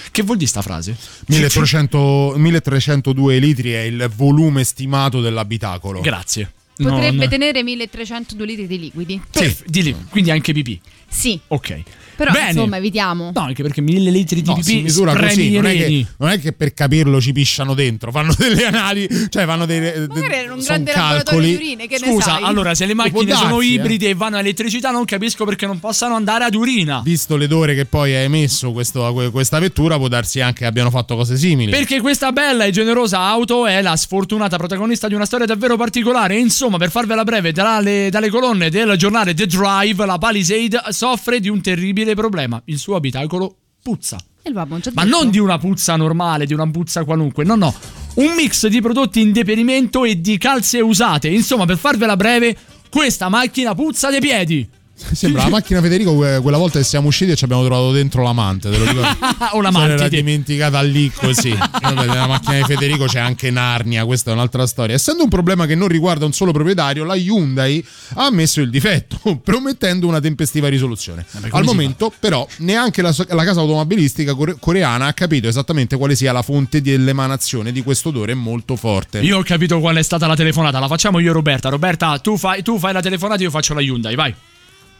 Che vuol dire sta frase? 1300 1302 litri è il volume stimato dell'abitacolo. Grazie. Potrebbe Non- tenere 1302 litri di liquidi. Sì, di lì, quindi anche pipì. Sì. Ok. Però Bene. insomma evitiamo. No, anche perché 1000 litri di No, pipì si misura così, non è, che, non è che per capirlo ci pisciano dentro, fanno delle analisi, cioè fanno dei Magari era un grande laboratorio calcoli. di urine, che ne Scusa, sai? allora se le macchine sono darsi, eh. ibride e vanno a elettricità non capisco perché non possano andare ad urina. Visto l'edore che poi ha emesso questo- que- questa vettura, può darsi anche che abbiano fatto cose simili. Perché questa bella e generosa auto è la sfortunata protagonista di una storia davvero particolare. Insomma, per farvela breve, dalle, dalle colonne del giornale The Drive, la Palisade soffre di un terribile problema. Il suo abitacolo puzza. E già Ma non di una puzza normale, di una puzza qualunque, no, no. Un mix di prodotti in deperimento e di calze usate. Insomma, per farvela breve, questa macchina puzza dei piedi. Sembra la macchina Federico que- quella volta che siamo usciti e ci abbiamo trovato dentro l'amante, te lo dico. o la Se l'era mantide. dimenticata lì così. Nella macchina di Federico c'è anche Narnia, questa è un'altra storia. Essendo un problema che non riguarda un solo proprietario, la Hyundai ha ammesso il difetto, promettendo una tempestiva risoluzione. Al momento, però, neanche la, la casa automobilistica core- coreana ha capito esattamente quale sia la fonte dell'emanazione di questo odore molto forte. Io ho capito qual è stata la telefonata, la facciamo io e Roberta. Roberta, tu fai, tu fai la telefonata, io faccio la Hyundai, vai.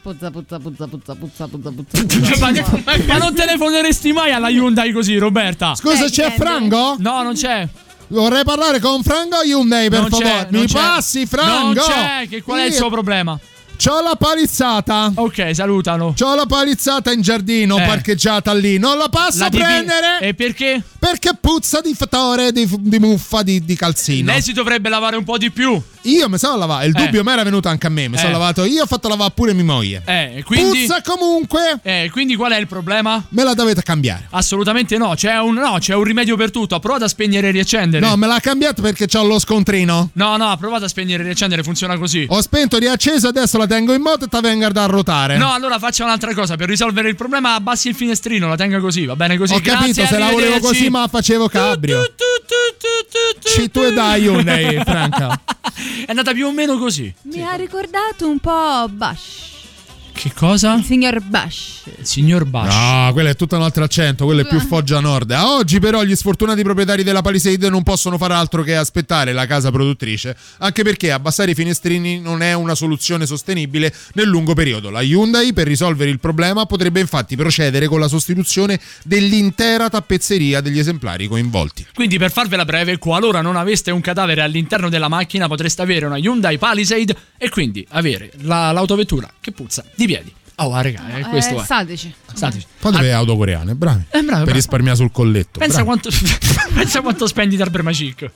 Puzza, puzza, puzza, puzza, puzza, puzza, puzza. ma, ma non telefoneresti mai alla Hyundai così, Roberta? Scusa, c'è Franco? No, non c'è. Vorrei parlare con Franco Hyundai, per Non c'è, favore. non Mi c'è. passi, Franco? Non c'è, che qual è il Io- suo problema? C'ho la palizzata. Ok, salutano. C'ho la palizzata in giardino, Eh. parcheggiata lì. Non la posso La divi- prendere? E perché? Perché puzza di fattore, di, di muffa, di, di calzino. Lei si dovrebbe lavare un po' di più. Io mi sono lavato. Il Eh. dubbio mi era venuto anche a me. Mi Eh. sono lavato io, ho fatto lavare pure mia moglie. Eh, quindi. Puzza comunque. Eh, quindi qual è il problema? Me la dovete cambiare. Assolutamente no, c'è un, no, c'è un rimedio per tutto. Ha provato a spegnere e riaccendere. No, me l'ha cambiato perché c'ho lo scontrino. No, no, ha provato a spegnere e riaccendere, funziona così. Ho spento, riacceso, adesso la tengo in moto e te venga da ruotare. No, allora faccia un'altra cosa. Per risolvere il problema, abbandoni il finestrino, la tenga così, va bene così. Ho Grazie, capito, se la volevo così, ma facevo cabrio. Ci tu e dai Franca. È andata più o meno così. Mi ha ricordato un po' Bush. Che cosa? Il signor Bush. Signor Bash. No, quello è tutto un altro accento, quello è più Foggia Nord. A oggi però gli sfortunati proprietari della Palisade non possono fare altro che aspettare la casa produttrice, anche perché abbassare i finestrini non è una soluzione sostenibile nel lungo periodo. La Hyundai per risolvere il problema potrebbe infatti procedere con la sostituzione dell'intera tappezzeria degli esemplari coinvolti. Quindi, per farvela breve, qualora non aveste un cadavere all'interno della macchina, potreste avere una Hyundai Palisade e quindi avere la- l'autovettura che puzza di piedi. Oh, ah, raga, eh, questo eh, è. Stateci. Stateci. Fate le auto coreane, bravi. Eh, bravo, per bravo. risparmiare sul colletto. Pensa bravi. quanto, pensa quanto spendi dal Bremacic.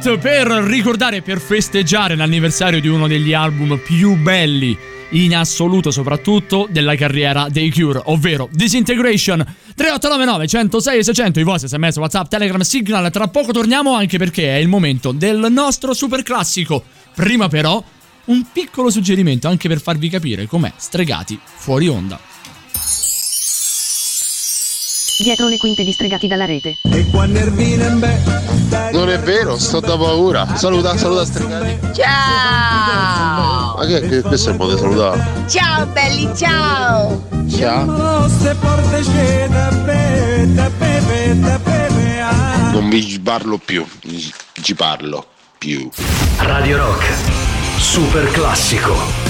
Street per ricordare per festeggiare l'anniversario di uno degli album più belli in assoluto soprattutto della carriera dei Cure, ovvero Disintegration. 3899 106 600 i vostri sms, whatsapp, telegram, signal. Tra poco torniamo anche perché è il momento del nostro super classico prima però un piccolo suggerimento anche per farvi capire com'è stregati fuori onda Dietro le quinte distregati dalla rete. Non è vero, sto da paura. Saluta, saluta Stregati. Ciao! Ma che, che questo è il modo di salutare? Ciao belli, ciao! Ciao. Non vi parlo più, ci parlo più. Radio Rock, super classico.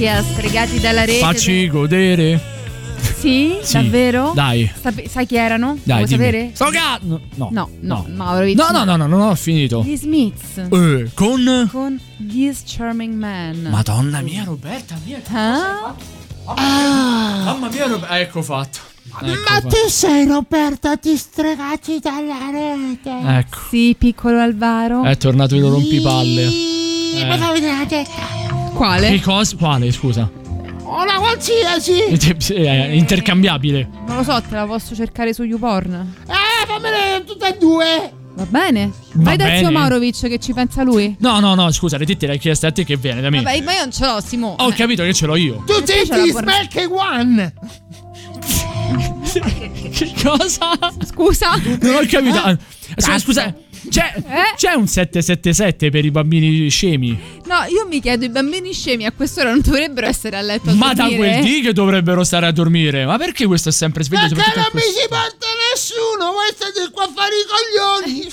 Bentornati a Stregati dalla rete. facci godere Sì, Sì, davvero? dai. Sape- sai chi erano? dai Vuoi dimmi. sapere? sto cazzo no No, no, Maurovic. no no no no non ho finito Gli Smiths. Eh, con Con This Charming Man. Madonna mia Roberta mia Ah? mamma mia Roberta ecco fatto Ecco Ma fatto. tu sei Roberta, ti stregati dalla rete. ecco Sì, piccolo Alvaro. è tornato il rompipalle Mi Eh. fa vedere la testa. Quale? che cosa quale scusa Una qualsiasi. Eh, intercambiabile Non lo so, te la posso cercare su YouPorn. Eh, fammele tutte e due. Va bene? Va Vai da bene. zio Maurovic che ci pensa lui. no no no scusa le tette l'hai chiesta a te che viene da me Vabbè, ma io non ce l'ho, Simo. ho capito che ce l'ho io Tu senti porno- Smelk One. che cosa Scusa? non ho capito Ah, scusa, scusa c'è, Eh? c'è un 777 per i bambini scemi No, io mi chiedo, i bambini scemi a quest'ora non dovrebbero essere a letto a Ma da dormire? quel dì che dovrebbero stare a dormire. Ma perché questo è sempre sveglio? Perché non mi si porta nessuno. Voi state qua a fare i coglioni.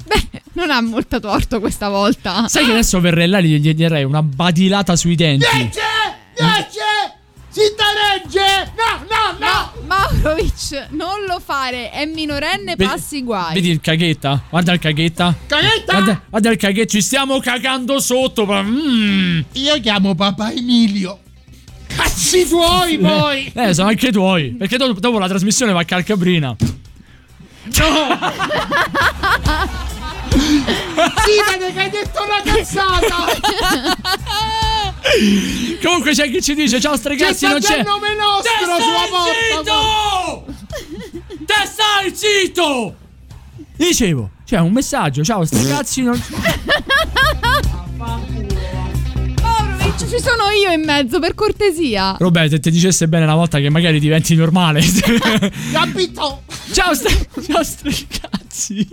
Beh, non ha molto torto questa volta. Sai che adesso verrei là e gli gli darei una badilata sui denti. Dice, dice, si taregge. No, no, no. Maurovic, non lo fare, è minorenne, Vedi- passi guai. Vedi il caghetta? Guarda il caghetta. Caghetta. Guarda, guarda il caghetta, ci stiamo cagando sotto. ma- mm. Io chiamo papà Emilio. Cazzi tuoi poi. Eh, sono anche tuoi. Perché do- dopo la trasmissione va a Calcabrina. Sì, vede che hai detto una cazzata. Comunque c'è chi ci dice: Ciao C'è stregazzi, non c'è. il nome nostro sulla porta. Te stai zitto! Dicevo, c'è un messaggio, ciao stregazzi, non. Maurovic, ci sono io in mezzo, per cortesia. Roberto, se ti dicesse bene una volta che magari diventi normale. Capito? ciao, st- ciao stregazzi.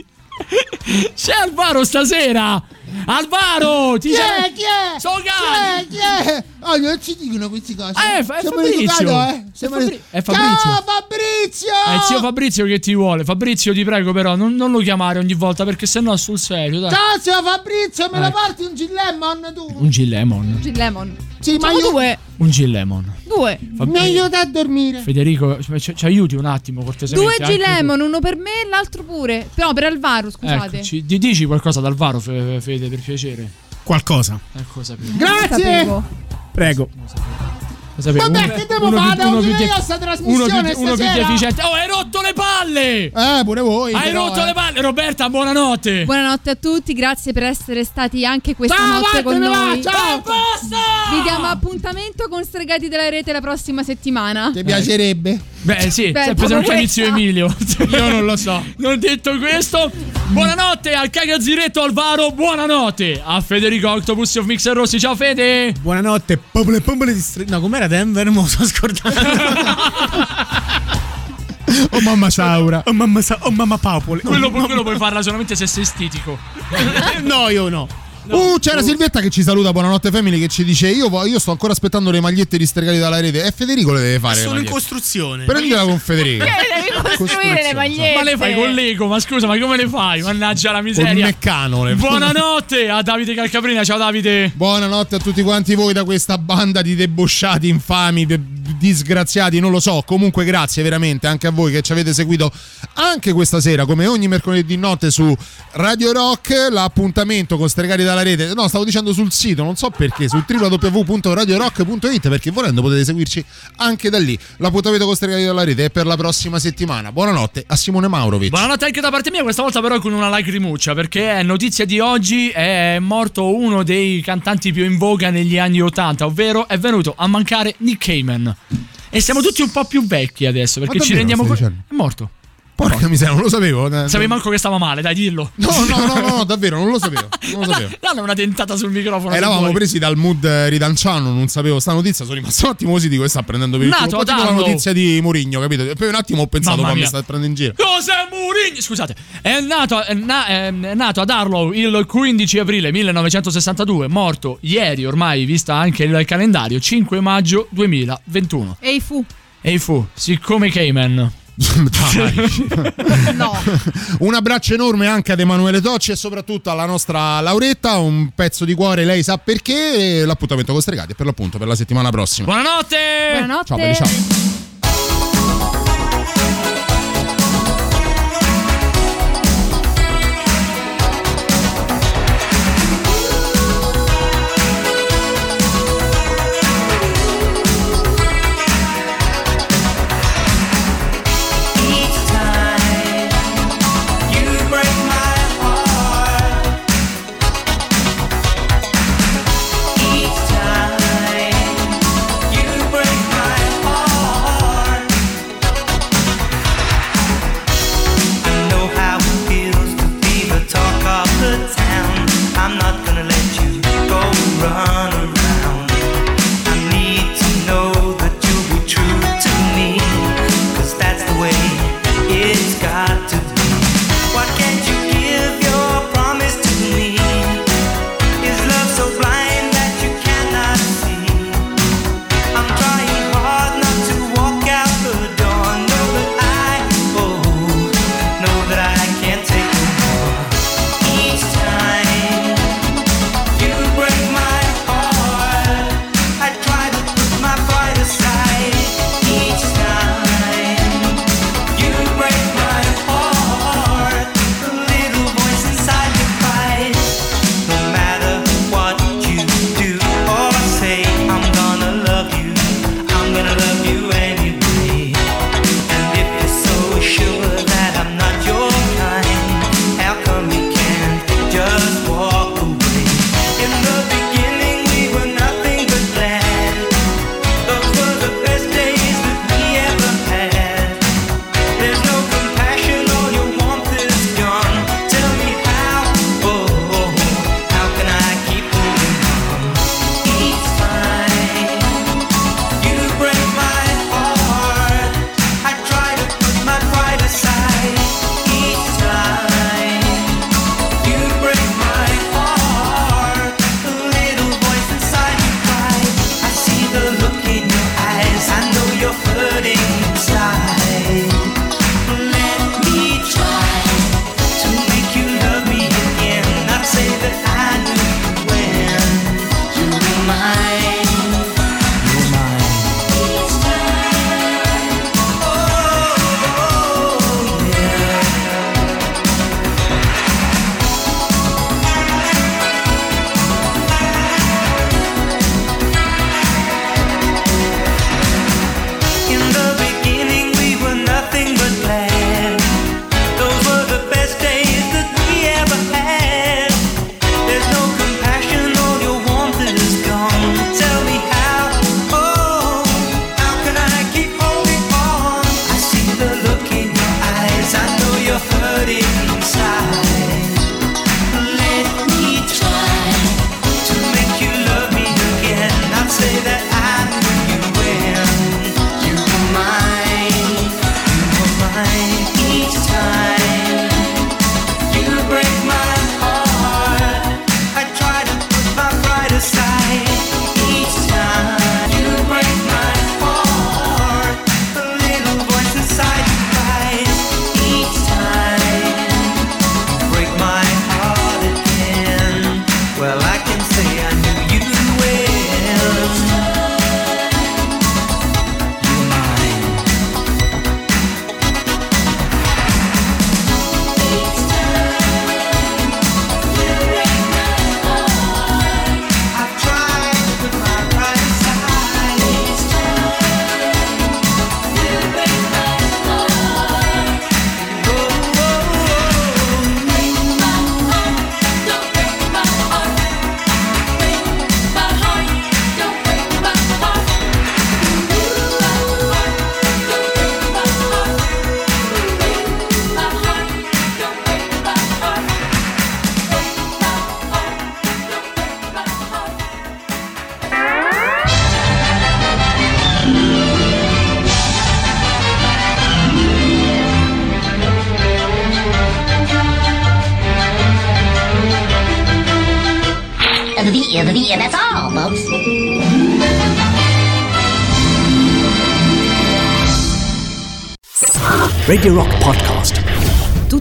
C'è Alvaro stasera! Alvaro! Ti Chi sei- è? Chi è? Sono Chi è? Chi è? Oh, non ci dicono questi cose. Eh, fa- è Siamo Fabrizio. educato, eh? È Fabri- è Fabrizio. Ciao Fabrizio! È il zio Fabrizio che ti vuole. Fabrizio, ti prego, però, non, non lo chiamare ogni volta perché sennò sul serio, dai. Ciao zio Fabrizio, me la Ecco. porti un G-Lemon tu? Un G-Lemon. G-Lemon. Sì, ma io... due. Un G-Lemon. Due. Fab- Mi aiuta a dormire. Federico, ci, ci aiuti un attimo, cortesemente. Due. G-Lemon, uno per me e l'altro pure. No, per Alvaro, scusate. Eccoci. Di- dici qualcosa ad Alvaro, Fe- Fede, per piacere. Qualcosa. Eh, cosa per- Grazie! Sapevo. Prego. cosa per- Vabbè, uno- che devo fare? più- uno più io sta uno trasmissione più, uno più deficiente. Oh, hai rotto le palle! Eh, pure voi. hai però, rotto eh. le palle, Roberta, buonanotte. Buonanotte a tutti, grazie per essere stati anche questa Ciao, notte con noi. ciao! Basta! Vi diamo appuntamento con Stregati della Rete la prossima settimana. Ti piacerebbe? Beh, sì, Beh, sempre se non questa. Emilio. Io non lo so. Non detto questo, buonanotte al cagazziretto Alvaro, buonanotte a Federico Octopus of Mixer Rossi. Ciao Fede. Buonanotte, popole popole di stre- No, com'era Denver? Mo sono scordato. Oh mamma Saura. oh mamma sa- oh mamma papole. Oh, Quello, mamma- quello puoi farla solamente se sei stitico. no, io no. Uh, c'era Silvietta che ci saluta, buonanotte family, che ci dice io, io sto ancora aspettando le magliette ristregate dalla rete e Federico le deve fare. Sono in costruzione. Prendila con Federico. Devi costruire le magliette. Ma le fai con l'ego, ma scusa, ma come le fai? Mannaggia la miseria. meccano. Le... Buonanotte a Davide Calcaprina, ciao Davide. Buonanotte a tutti quanti voi da questa banda di debosciati, infami, de- disgraziati, non lo so. Comunque grazie veramente anche a voi che ci avete seguito anche questa sera, come ogni mercoledì notte su Radio Rock, l'appuntamento con Stregati dalla rete. No, stavo dicendo sul sito, non so perché, su www.radiorock.it, perché volendo potete seguirci anche da lì. L'appuntamento con Stregati dalla rete è per la prossima settimana. Buonanotte a Simone Maurovic. Buonanotte anche da parte mia, questa volta però con una lacrimuccia, perché è notizia di oggi è morto uno dei cantanti più in voga negli anni 80, ovvero è venuto a mancare Nick Cayman. E siamo tutti un po' più vecchi adesso, perché ci rendiamo conto... È morto. Porca miseria, non lo sapevo. Eh, Sapevi manco che stava male, dai, dillo. No, no, no, no, no, davvero, non lo sapevo. Non lo sapevo. Danno una dentata sul microfono. Eravamo presi dal mood ridanciano, non sapevo sta notizia, sono rimasto un attimo così di questa prendendo per il culo. Un po' ad tipo la notizia di Mourinho, capito? E poi un attimo ho pensato, ma mi stai prendendo in giro. José Mourinho, scusate, è nato, è na- è nato ad Arlow il 15 aprile 1962, morto ieri ormai, vista anche il calendario, 5 maggio 2021. Ehi fu. E fu, siccome Cayman. No. Un abbraccio enorme anche ad Emanuele Tocci e soprattutto alla nostra Lauretta, un pezzo di cuore, lei sa perché. e L'appuntamento con Stregati è per l'appunto per la settimana prossima. Buonanotte! Buonanotte. Ciao, belli, ciao.